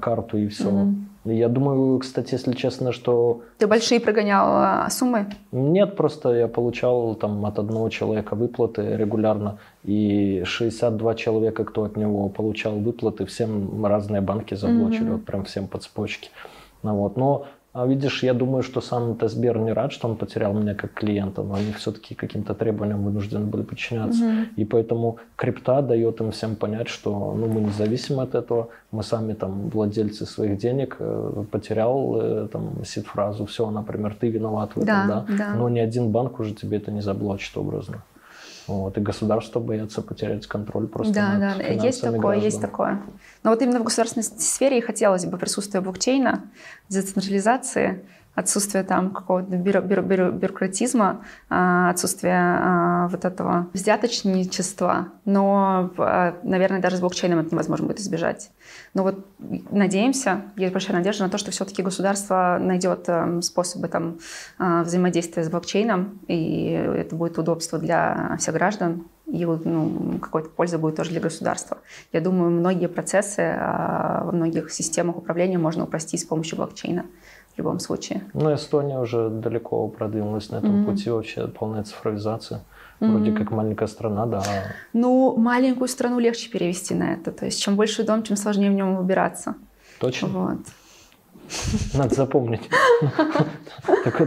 карту и все. Угу. Я думаю, кстати, если честно, что... Ты большие прогонял а, суммы? Нет, просто я получал там от одного человека выплаты регулярно, и 62 человека, кто от него получал выплаты, всем разные банки заблочили, угу. вот прям всем по цепочке. Ну, вот. Но а видишь, я думаю, что сам Сбер не рад, что он потерял меня как клиента, но они все-таки каким-то требованиям вынуждены были подчиняться. Угу. И поэтому крипта дает им всем понять, что ну, мы независимы от этого, мы сами там владельцы своих денег, э, потерял э, там сид-фразу, все, например, ты виноват в этом, да, да? да. Но ни один банк уже тебе это не заблочит образно. Вот, и государство боятся потерять контроль просто да, над да, есть такое, граждан. есть такое. Но вот именно в государственной сфере и хотелось бы присутствия блокчейна, децентрализации, отсутствие там какого-то бюро, бюро, бюро, бюрократизма, а, отсутствие а, вот этого взяточничества. Но, а, наверное, даже с блокчейном это невозможно будет избежать. Но вот надеемся, есть большая надежда на то, что все-таки государство найдет способы там, взаимодействия с блокчейном, и это будет удобство для всех граждан, и ну, какой-то польза будет тоже для государства. Я думаю, многие процессы во многих системах управления можно упростить с помощью блокчейна в любом случае. Ну, Эстония уже далеко продвинулась на этом mm-hmm. пути вообще полная цифровизация. Mm-hmm. Вроде как маленькая страна, да. Ну, маленькую страну легче перевести на это. То есть, чем больше дом, тем сложнее в нем выбираться. Точно. Вот. Надо запомнить.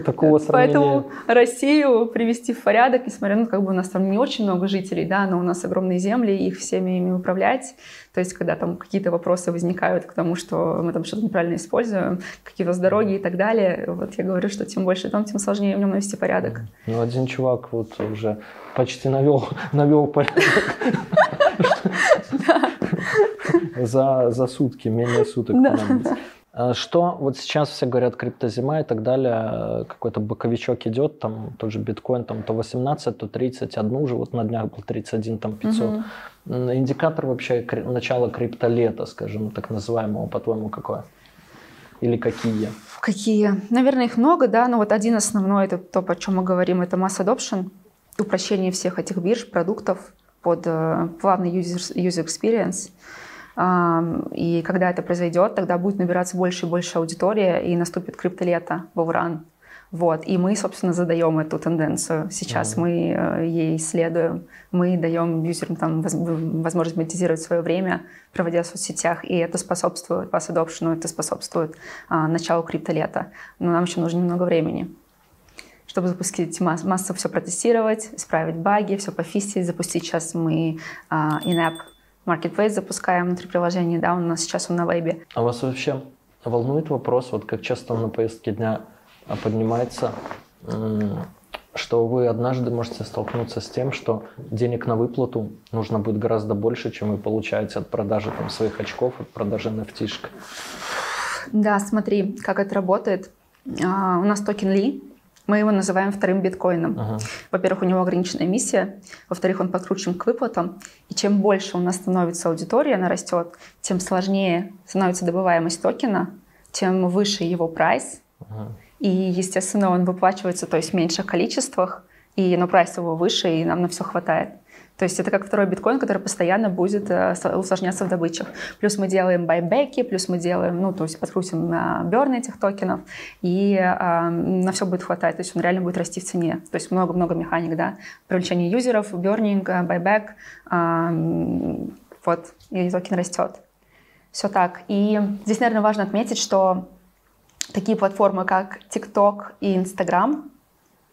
Такого сравнения... Поэтому Россию привести в порядок, несмотря на как бы у нас там не очень много жителей, да, но у нас огромные земли, их всеми ими управлять. То есть, когда там какие-то вопросы возникают к тому, что мы там что-то неправильно используем, какие-то с дороги и так далее, вот я говорю, что тем больше дом, тем сложнее в нем навести порядок. Ну, один чувак вот уже почти навел, навел порядок. За, за сутки, менее суток. Э, что вот сейчас все говорят криптозима и так далее, какой-то боковичок идет, там тот же биткоин, там то 18, то 31, уже вот на днях был 31, там 500. Угу. Индикатор вообще начала криптолета, скажем, так называемого, по-твоему, какое? Или какие? Какие? Наверное, их много, да, но вот один основной, это то, о чем мы говорим, это mass adoption, упрощение всех этих бирж, продуктов под э, плавный user, user experience – и когда это произойдет, тогда будет набираться больше и больше аудитория, и наступит криптолето в Овран. Вот. И мы, собственно, задаем эту тенденцию. Сейчас mm-hmm. мы э, ей исследуем, мы даем юзерам там, возможность монетизировать свое время, проводя в соцсетях, и это способствует вас adoption, это способствует а, началу криптолета. Но нам еще нужно немного времени чтобы запустить масс, массово все протестировать, исправить баги, все пофистить, запустить сейчас мы а, in-app Marketplace запускаем внутри приложения, да, у нас сейчас он на вебе. А вас вообще волнует вопрос, вот как часто он на повестке дня а, поднимается, что вы однажды можете столкнуться с тем, что денег на выплату нужно будет гораздо больше, чем вы получаете от продажи там, своих очков, от продажи nft -шек. Да, смотри, как это работает. А, у нас токен Lee, мы его называем вторым биткоином. Ага. Во-первых, у него ограниченная эмиссия. Во-вторых, он подключен к выплатам. И чем больше у нас становится аудитория, она растет, тем сложнее становится добываемость токена, тем выше его price. Ага. И, естественно, он выплачивается то есть в меньших количествах, и, но price его выше, и нам на все хватает. То есть это как второй биткоин, который постоянно будет э, усложняться в добычах. Плюс мы делаем байбеки, плюс мы делаем, ну, то есть подкрутим burn этих токенов, и э, на все будет хватать. То есть он реально будет расти в цене. То есть много-много механик, да. Привлечение юзеров, burning, buyback, э, вот, и токен растет. Все так. И здесь, наверное, важно отметить, что такие платформы, как TikTok и Instagram,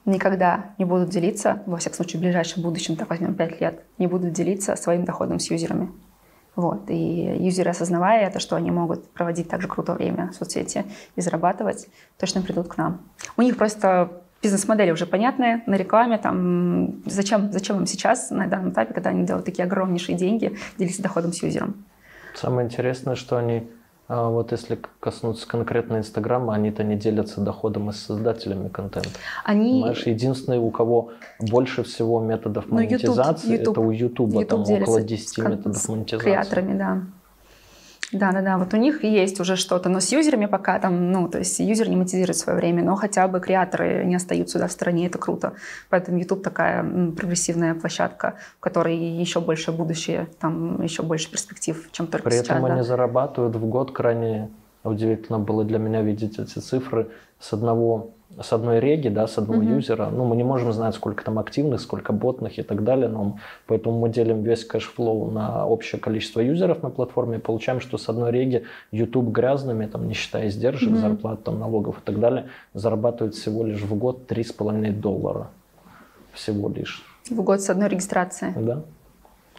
никогда не будут делиться, во всяком случае в ближайшем будущем, так возьмем 5 лет, не будут делиться своим доходом с юзерами. Вот. И юзеры, осознавая это, что они могут проводить также круто время в соцсети и зарабатывать, точно придут к нам. У них просто бизнес-модели уже понятные на рекламе. Там, зачем, зачем им сейчас, на данном этапе, когда они делают такие огромнейшие деньги, делиться доходом с юзером? Самое интересное, что они а вот если коснуться конкретно Инстаграма, они-то не делятся доходом и с создателями контента. Они... Понимаешь, единственное, у кого больше всего методов ну, монетизации, YouTube, YouTube, это у Ютуба, там около 10 методов монетизации. С креаторами, да. Да-да-да, вот у них есть уже что-то, но с юзерами пока там, ну, то есть юзер не монетизирует свое время, но хотя бы креаторы не остаются да, в стороне, это круто. Поэтому YouTube такая прогрессивная площадка, в которой еще больше будущее, там еще больше перспектив, чем только При сейчас. этом да. они зарабатывают в год крайне удивительно было для меня видеть эти цифры с одного с одной реги, да, с одного mm-hmm. юзера. Ну, мы не можем знать, сколько там активных, сколько ботных и так далее, но поэтому мы делим весь cash flow на общее количество юзеров на платформе и получаем, что с одной реги YouTube грязными, там, не считая издержек, mm-hmm. зарплат, там, налогов и так далее, зарабатывает всего лишь в год 3,5 доллара. Всего лишь. В год с одной регистрации? Да.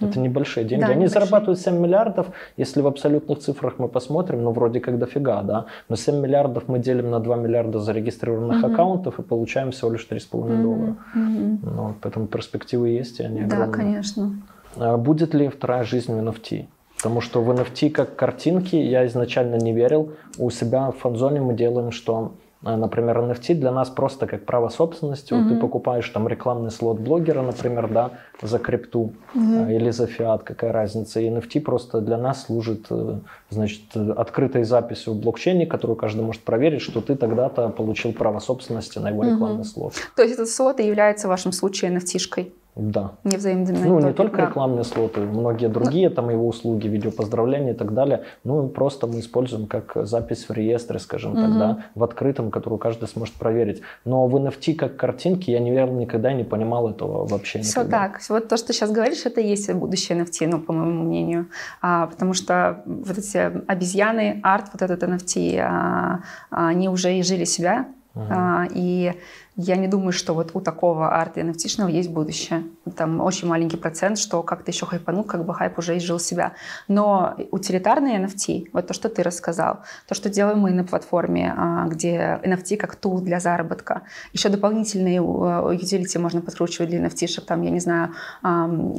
Это небольшие деньги. Да, Они небольшие. зарабатывают 7 миллиардов, если в абсолютных цифрах мы посмотрим, ну вроде как дофига, да. Но 7 миллиардов мы делим на 2 миллиарда зарегистрированных mm-hmm. аккаунтов и получаем всего лишь 3,5 mm-hmm. доллара. Mm-hmm. Ну, поэтому перспективы есть, и они огромные. Да, конечно. А будет ли вторая жизнь в NFT? Потому что в NFT как картинки я изначально не верил. У себя в фанзоне мы делаем, что например, NFT для нас просто как право собственности. Mm-hmm. Вот ты покупаешь там рекламный слот блогера, например, да, за крипту mm-hmm. или за фиат, какая разница. И NFT просто для нас служит, э, значит, открытой записью в блокчейне, которую каждый может проверить, что ты тогда-то получил право собственности на его рекламный mm-hmm. слот. То есть этот слот и является в вашем случае NFT-шкой? Да. Не Ну, не только да. рекламные слоты, многие другие там его услуги, видеопоздравления и так далее. Ну, просто мы используем как запись в реестре, скажем угу. так, да, в открытом, которую каждый сможет проверить. Но в NFT как картинки я, наверное, никогда не понимал этого вообще Все так. Вот то, что сейчас говоришь, это и есть будущее NFT, ну, по моему мнению. А, потому что вот эти обезьяны, арт, вот этот NFT, а, они уже и жили себя, Uh-huh. А, и я не думаю, что вот у такого арта nft есть будущее. Там очень маленький процент, что как-то еще хайпанул, как бы хайп уже изжил себя. Но утилитарные NFT, вот то, что ты рассказал, то, что делаем мы на платформе, а, где NFT как тул для заработка. Еще дополнительные utility можно подкручивать для nft там, я не знаю,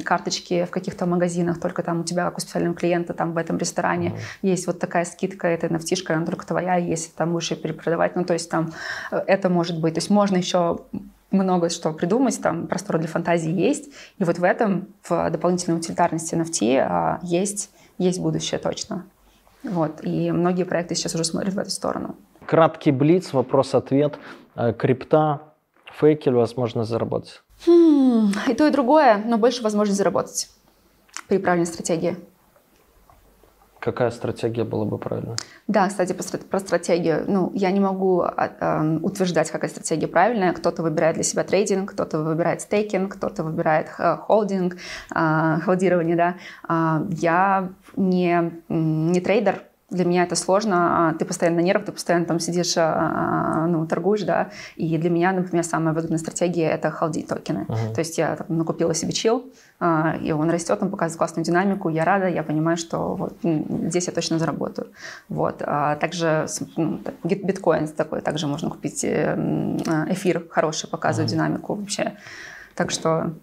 карточки в каких-то магазинах, только там у тебя, как у специального клиента, там в этом ресторане mm-hmm. есть вот такая скидка, это nft она только твоя, если там будешь ее перепродавать. Ну, то есть там э, это может быть. То есть можно еще много что придумать, там простор для фантазии есть. И вот в этом, в дополнительной утилитарности NFT а, есть, есть будущее точно. Вот. И многие проекты сейчас уже смотрят в эту сторону. Краткий блиц, вопрос-ответ. Э, крипта, фейки или возможность заработать? Хм, и то, и другое, но больше возможность заработать при правильной стратегии. Какая стратегия была бы правильной? Да, кстати, про стратегию. Ну, я не могу э, утверждать, какая стратегия правильная. Кто-то выбирает для себя трейдинг, кто-то выбирает стейкинг, кто-то выбирает э, холдинг, э, холдирование, да. Э, я не, не трейдер, для меня это сложно. А, ты постоянно на нервах, ты постоянно там сидишь, а, ну, торгуешь, да. И для меня, например, самая выгодная стратегия — это холди токены. Uh-huh. То есть я там, накупила себе чил, а, и он растет, он показывает классную динамику, я рада, я понимаю, что вот, здесь я точно заработаю. Вот. Также ну, биткоин такой, также можно купить э, эфир хороший, показывает uh-huh. динамику вообще. Так что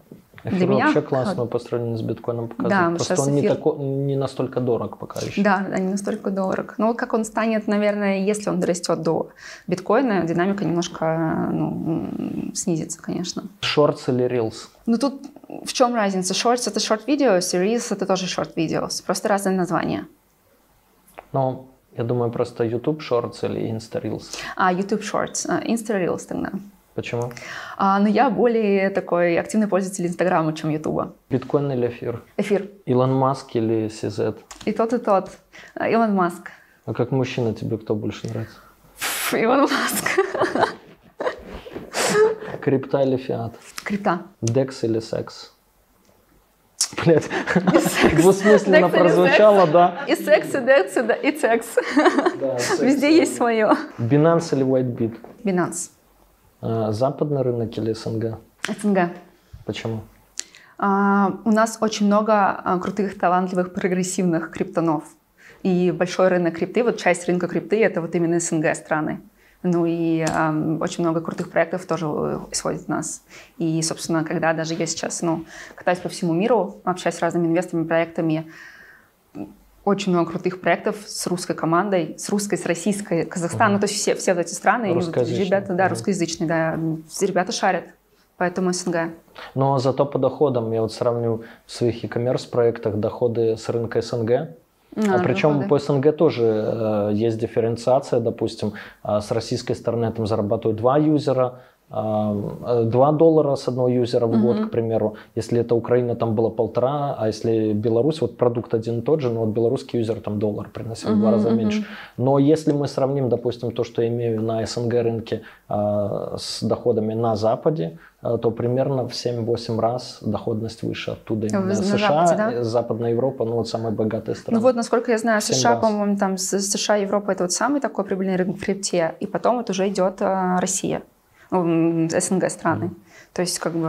Эфир Для меня вообще классно по сравнению с биткоином показывает. Да, Просто он эфир... не, тако... не настолько дорог пока еще. Да, да, не настолько дорог. Но как он станет, наверное, если он дорастет до биткоина, динамика немножко ну, снизится, конечно. Шортс или рилс? Ну тут в чем разница? Шортс это шорт видео, reels это тоже шорт видео. Просто разные названия. Ну, я думаю, просто YouTube Shorts или Insta Reels. А, YouTube Shorts, а, Insta Reels тогда. Почему? А, ну, я более такой активный пользователь Инстаграма, чем Ютуба. Биткоин или эфир? Эфир. Илон Маск или CZ? И тот, и тот. А, Илон Маск. А как мужчина тебе кто больше нравится? Фу, Илон Маск. Крипта или фиат? Крипта. Декс или секс? Блять, двусмысленно прозвучало, да. И секс, и декс, и секс. Везде есть свое. Binance или WhiteBit? Binance. А, западный рынок или СНГ? СНГ. Почему? А, у нас очень много а, крутых, талантливых, прогрессивных криптонов. И большой рынок крипты, вот часть рынка крипты, это вот именно СНГ страны. Ну и э, очень много крутых проектов тоже исходит от нас. И, собственно, когда даже я сейчас ну, катаюсь по всему миру, общаюсь с разными инвесторами, проектами, очень много крутых проектов с русской командой, с русской, с российской, Казахстан, угу. ну то есть все, все эти страны, ребята, да, угу. русскоязычные, да, ребята шарят, поэтому СНГ. Но зато по доходам, я вот сравню в своих e-commerce проектах доходы с рынка СНГ, А, причем выходы. по СНГ тоже э, есть дифференциация, допустим, э, с российской стороны там зарабатывают два юзера, 2 э, доллара с одного юзера в год, mm-hmm. к примеру. Если это Украина, там было полтора, а если Беларусь, вот продукт один и тот же, но вот белорусский юзер там доллар приносил mm-hmm. в два раза меньше. Но если мы сравним, допустим, то, что я имею на СНГ рынке а, с доходами на Западе, а, то примерно в 7-8 раз доходность выше оттуда. Именно на США, Западе, да? Западная Европа, ну вот самые богатые страны. Ну вот, насколько я знаю, США, по-моему, там США, Европа это вот самый такой прибыльный рынок в крипте, и потом вот уже идет а, Россия. СНГ страны. То есть как бы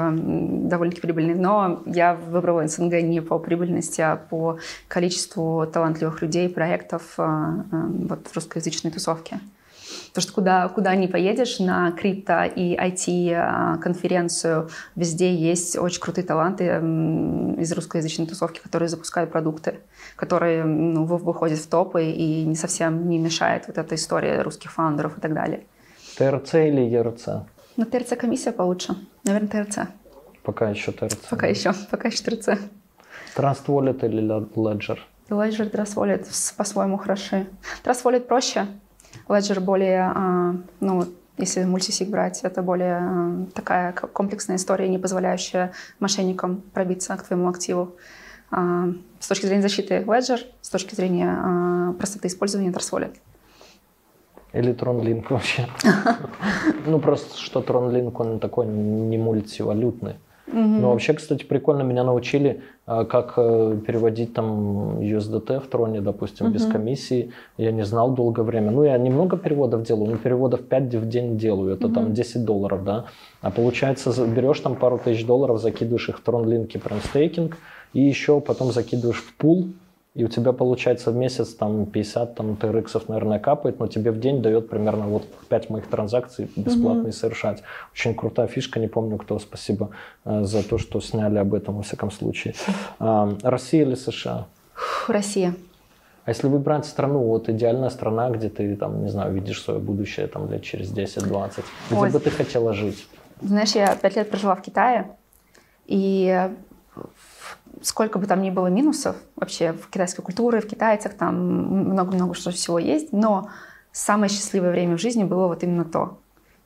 довольно-таки прибыльный. Но я выбрала СНГ не по прибыльности, а по количеству талантливых людей, проектов а, а, вот, в русскоязычной тусовке. Потому что куда, куда ни поедешь, на крипто и IT-конференцию, а, везде есть очень крутые таланты из русскоязычной тусовки, которые запускают продукты, которые ну, выходят в топы и не совсем не мешает вот эта история русских фаундеров и так далее. ТРЦ или ЕРЦ? Ну, ТРЦ комиссия получше. Наверное, ТРЦ. Пока еще ТРЦ. Пока еще, пока еще ТРЦ. Trust Wallet или Ledger? Ledger, Trust Wallet по-своему хороши. Trust Wallet проще. Ledger более, а, ну, если мультисиг брать, это более а, такая комплексная история, не позволяющая мошенникам пробиться к твоему активу. А, с точки зрения защиты Ledger, с точки зрения простоты использования Trust Wallet. Или TronLink вообще. Ну, просто что TronLink, он такой не мультивалютный. Ну, вообще, кстати, прикольно, меня научили, а, как э, переводить там USDT в троне, допустим, без комиссии. Я не знал долгое время. Ну, я немного переводов делаю, но переводов 5 в день делаю. Это там 10 долларов, да. А получается, берешь там пару тысяч долларов, закидываешь их в TronLink прям стейкинг, и еще потом закидываешь в пул, и у тебя получается в месяц там 50 там, TRX, наверное, капает, но тебе в день дает примерно вот 5 моих транзакций бесплатно mm-hmm. совершать. Очень крутая фишка, не помню кто, спасибо э, за то, что сняли об этом, во всяком случае. Э, Россия или США? Россия. А если выбрать страну, вот идеальная страна, где ты, там, не знаю, видишь свое будущее там лет через 10-20, где Ой. бы ты хотела жить? Знаешь, я пять лет прожила в Китае, и сколько бы там ни было минусов вообще в китайской культуре, в китайцах, там много-много что всего есть, но самое счастливое время в жизни было вот именно то.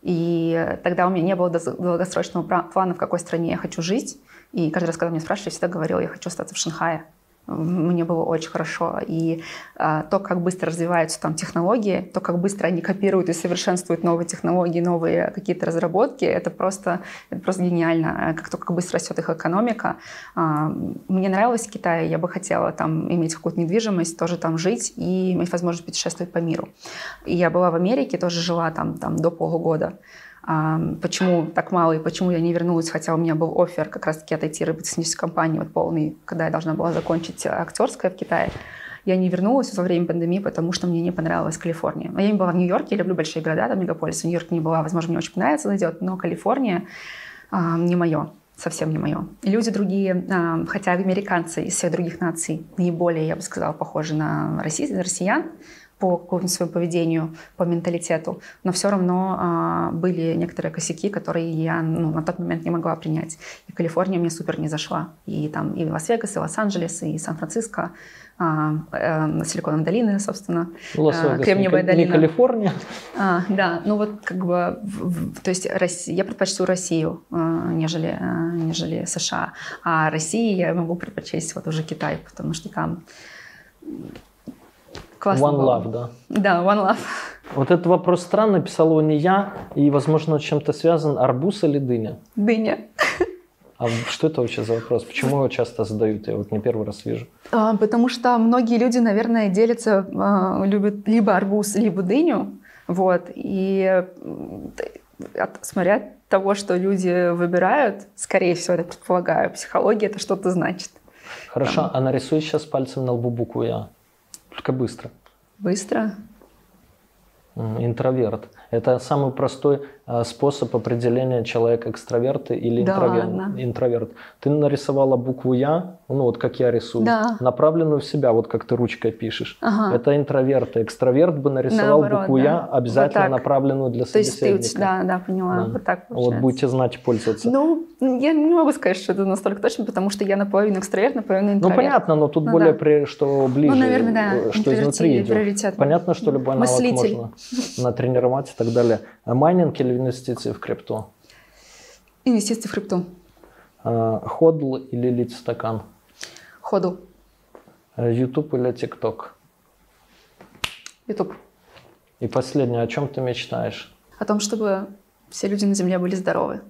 И тогда у меня не было долгосрочного плана, в какой стране я хочу жить. И каждый раз, когда меня спрашивали, я всегда говорила, я хочу остаться в Шанхае мне было очень хорошо. И а, то, как быстро развиваются там технологии, то, как быстро они копируют и совершенствуют новые технологии, новые какие-то разработки, это просто, это просто гениально. Как то, как быстро растет их экономика. А, мне нравилось Китай, я бы хотела там иметь какую-то недвижимость, тоже там жить и иметь возможность путешествовать по миру. И я была в Америке, тоже жила там, там до полугода почему так мало и почему я не вернулась, хотя у меня был офер как раз-таки от IT-робототехнической компании вот полный, когда я должна была закончить актерское в Китае. Я не вернулась во время пандемии, потому что мне не понравилась Калифорния. Я не была в Нью-Йорке, я люблю большие города, там мегаполисы. В Нью-Йорке не была, возможно, мне очень понравится, зайдет, но Калифорния а, не мое совсем не мое. Люди другие, хотя американцы из всех других наций наиболее, я бы сказала, похожи на россиян, по какому-нибудь своему поведению, по менталитету, но все равно а, были некоторые косяки, которые я ну, на тот момент не могла принять. И Калифорния мне супер не зашла. И там и Лас-Вегас, и Лос-Анджелес, и Сан-Франциско, а, э, Силиконовая долина, собственно, Лас-Вегас, Кремниевая не, долина. Не Калифорния? А, да, ну вот как бы, в, в, то есть Россия, я предпочту Россию, а, нежели, а, нежели США. А России я могу предпочесть вот уже Китай, потому что там Классно One было. Love, да? Да, One Love. Вот этот вопрос странный, писал его не я, и, возможно, чем-то связан. Арбуз или дыня? Дыня. А что это вообще за вопрос? Почему его часто задают? Я вот не первый раз вижу. А, потому что многие люди, наверное, делятся, а, любят либо арбуз, либо дыню. Вот. И от, смотря от того, что люди выбирают, скорее всего, это предполагаю, психология это что-то значит. Хорошо, Там. а нарисуй сейчас пальцем на лбу букву Я. Только быстро. Быстро? Интроверт. Это самый простой а, способ определения человека экстраверт или Да интроверт. ладно? интроверт. Ты нарисовала букву Я, ну вот как я рисую, Да. направленную в себя, вот как ты ручкой пишешь. Ага. Это интроверт. Экстраверт бы нарисовал Наоборот, букву да. Я, обязательно Вот так. направленную для То есть ты, собеседника. да, да, поняла, Да. вот так Вот получается. будете знать пользоваться. Ну, я не могу сказать, что это настолько точно, потому что я наполовину экстраверт, наполовину Ну, интроверт. понятно, но тут Ну, более, да. при- что ближе, Ну, наверное, да, э, что изнутри идет. Понятно, что любой навык Мыслитель. можно натренировать так далее. А майнинг или инвестиции в крипту? Инвестиции в крипту. А, Hodl или лить стакан? Ходу. А, YouTube или TikTok? YouTube. И последнее, о чем ты мечтаешь? О том, чтобы все люди на Земле были здоровы.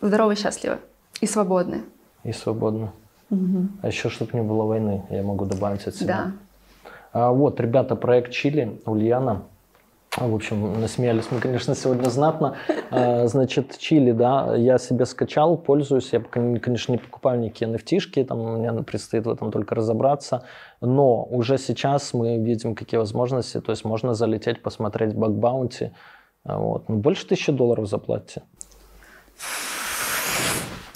Здоровы, счастливы и свободны. И свободно. А еще, чтобы не было войны, я могу добавить от себя. Да. А, вот, ребята, проект Чили, Ульяна. А, В общем, насмеялись мы, конечно, сегодня знатно. А, Значит, Чили, да, я себе скачал, пользуюсь. Я, кон- конечно, не покупаю никакие nft там мне предстоит в этом только разобраться. Но уже сейчас мы видим, какие возможности. То есть можно залететь, посмотреть бакбаунти. А, Вот. Ну, больше тысячи долларов заплатите.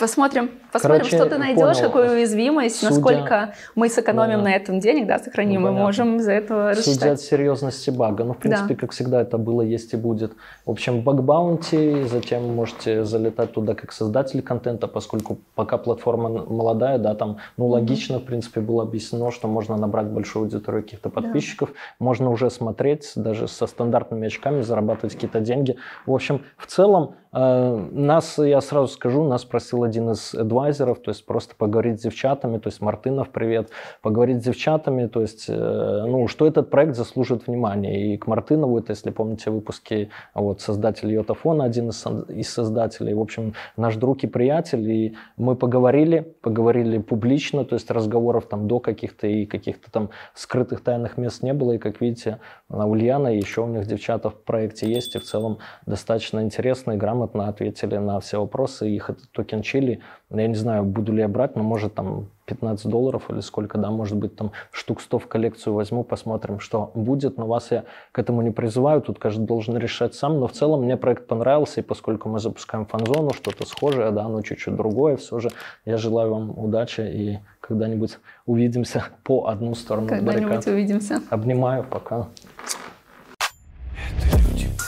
Посмотрим, посмотрим, Короче, что ты найдешь, понял. какую уязвимость, Судя- насколько мы сэкономим Да. на этом денег, да, сохраним, Ну, мы можем за это Судя от рассчитать. серьезности бага. Ну, в принципе, Да. как всегда, это было, есть и будет. В общем, баг баунти, затем можете залетать туда как создатель контента, поскольку пока платформа молодая, да, там, ну, логично, в принципе, было объяснено, что можно набрать большую аудиторию каких-то подписчиков, можно уже смотреть, даже со стандартными очками, зарабатывать какие-то деньги. В общем, в целом, э, нас, я сразу скажу, нас просил один из адвайзеров, то есть просто поговорить с девчатами, то есть Мартынов, привет, поговорить с девчатами, то есть, э, ну, что этот проект заслужит внимания. И к Мартынову, это, если помните выпуски, вот, создатель Йотафона, один из, из создателей, в общем, наш друг и приятель, и мы поговорили, поговорили публично, то есть разговоров там до каких-то и каких-то там скрытых тайных мест не было, и, как видите, Ульяна и еще у них девчата в проекте есть, и в целом достаточно интересно и грамотно ответили на все вопросы. Их этот токен чили, я не знаю, буду ли я брать, но может там 15 долларов или сколько, да, может быть там штук 100 в коллекцию возьму, посмотрим, что будет. Но вас я к этому не призываю, тут каждый должен решать сам. Но в целом мне проект понравился, и поскольку мы запускаем фан-зону, что-то схожее, да, но чуть-чуть другое, все же я желаю вам удачи и когда-нибудь увидимся по одну сторону Когда-нибудь баррикад. увидимся. Обнимаю, пока.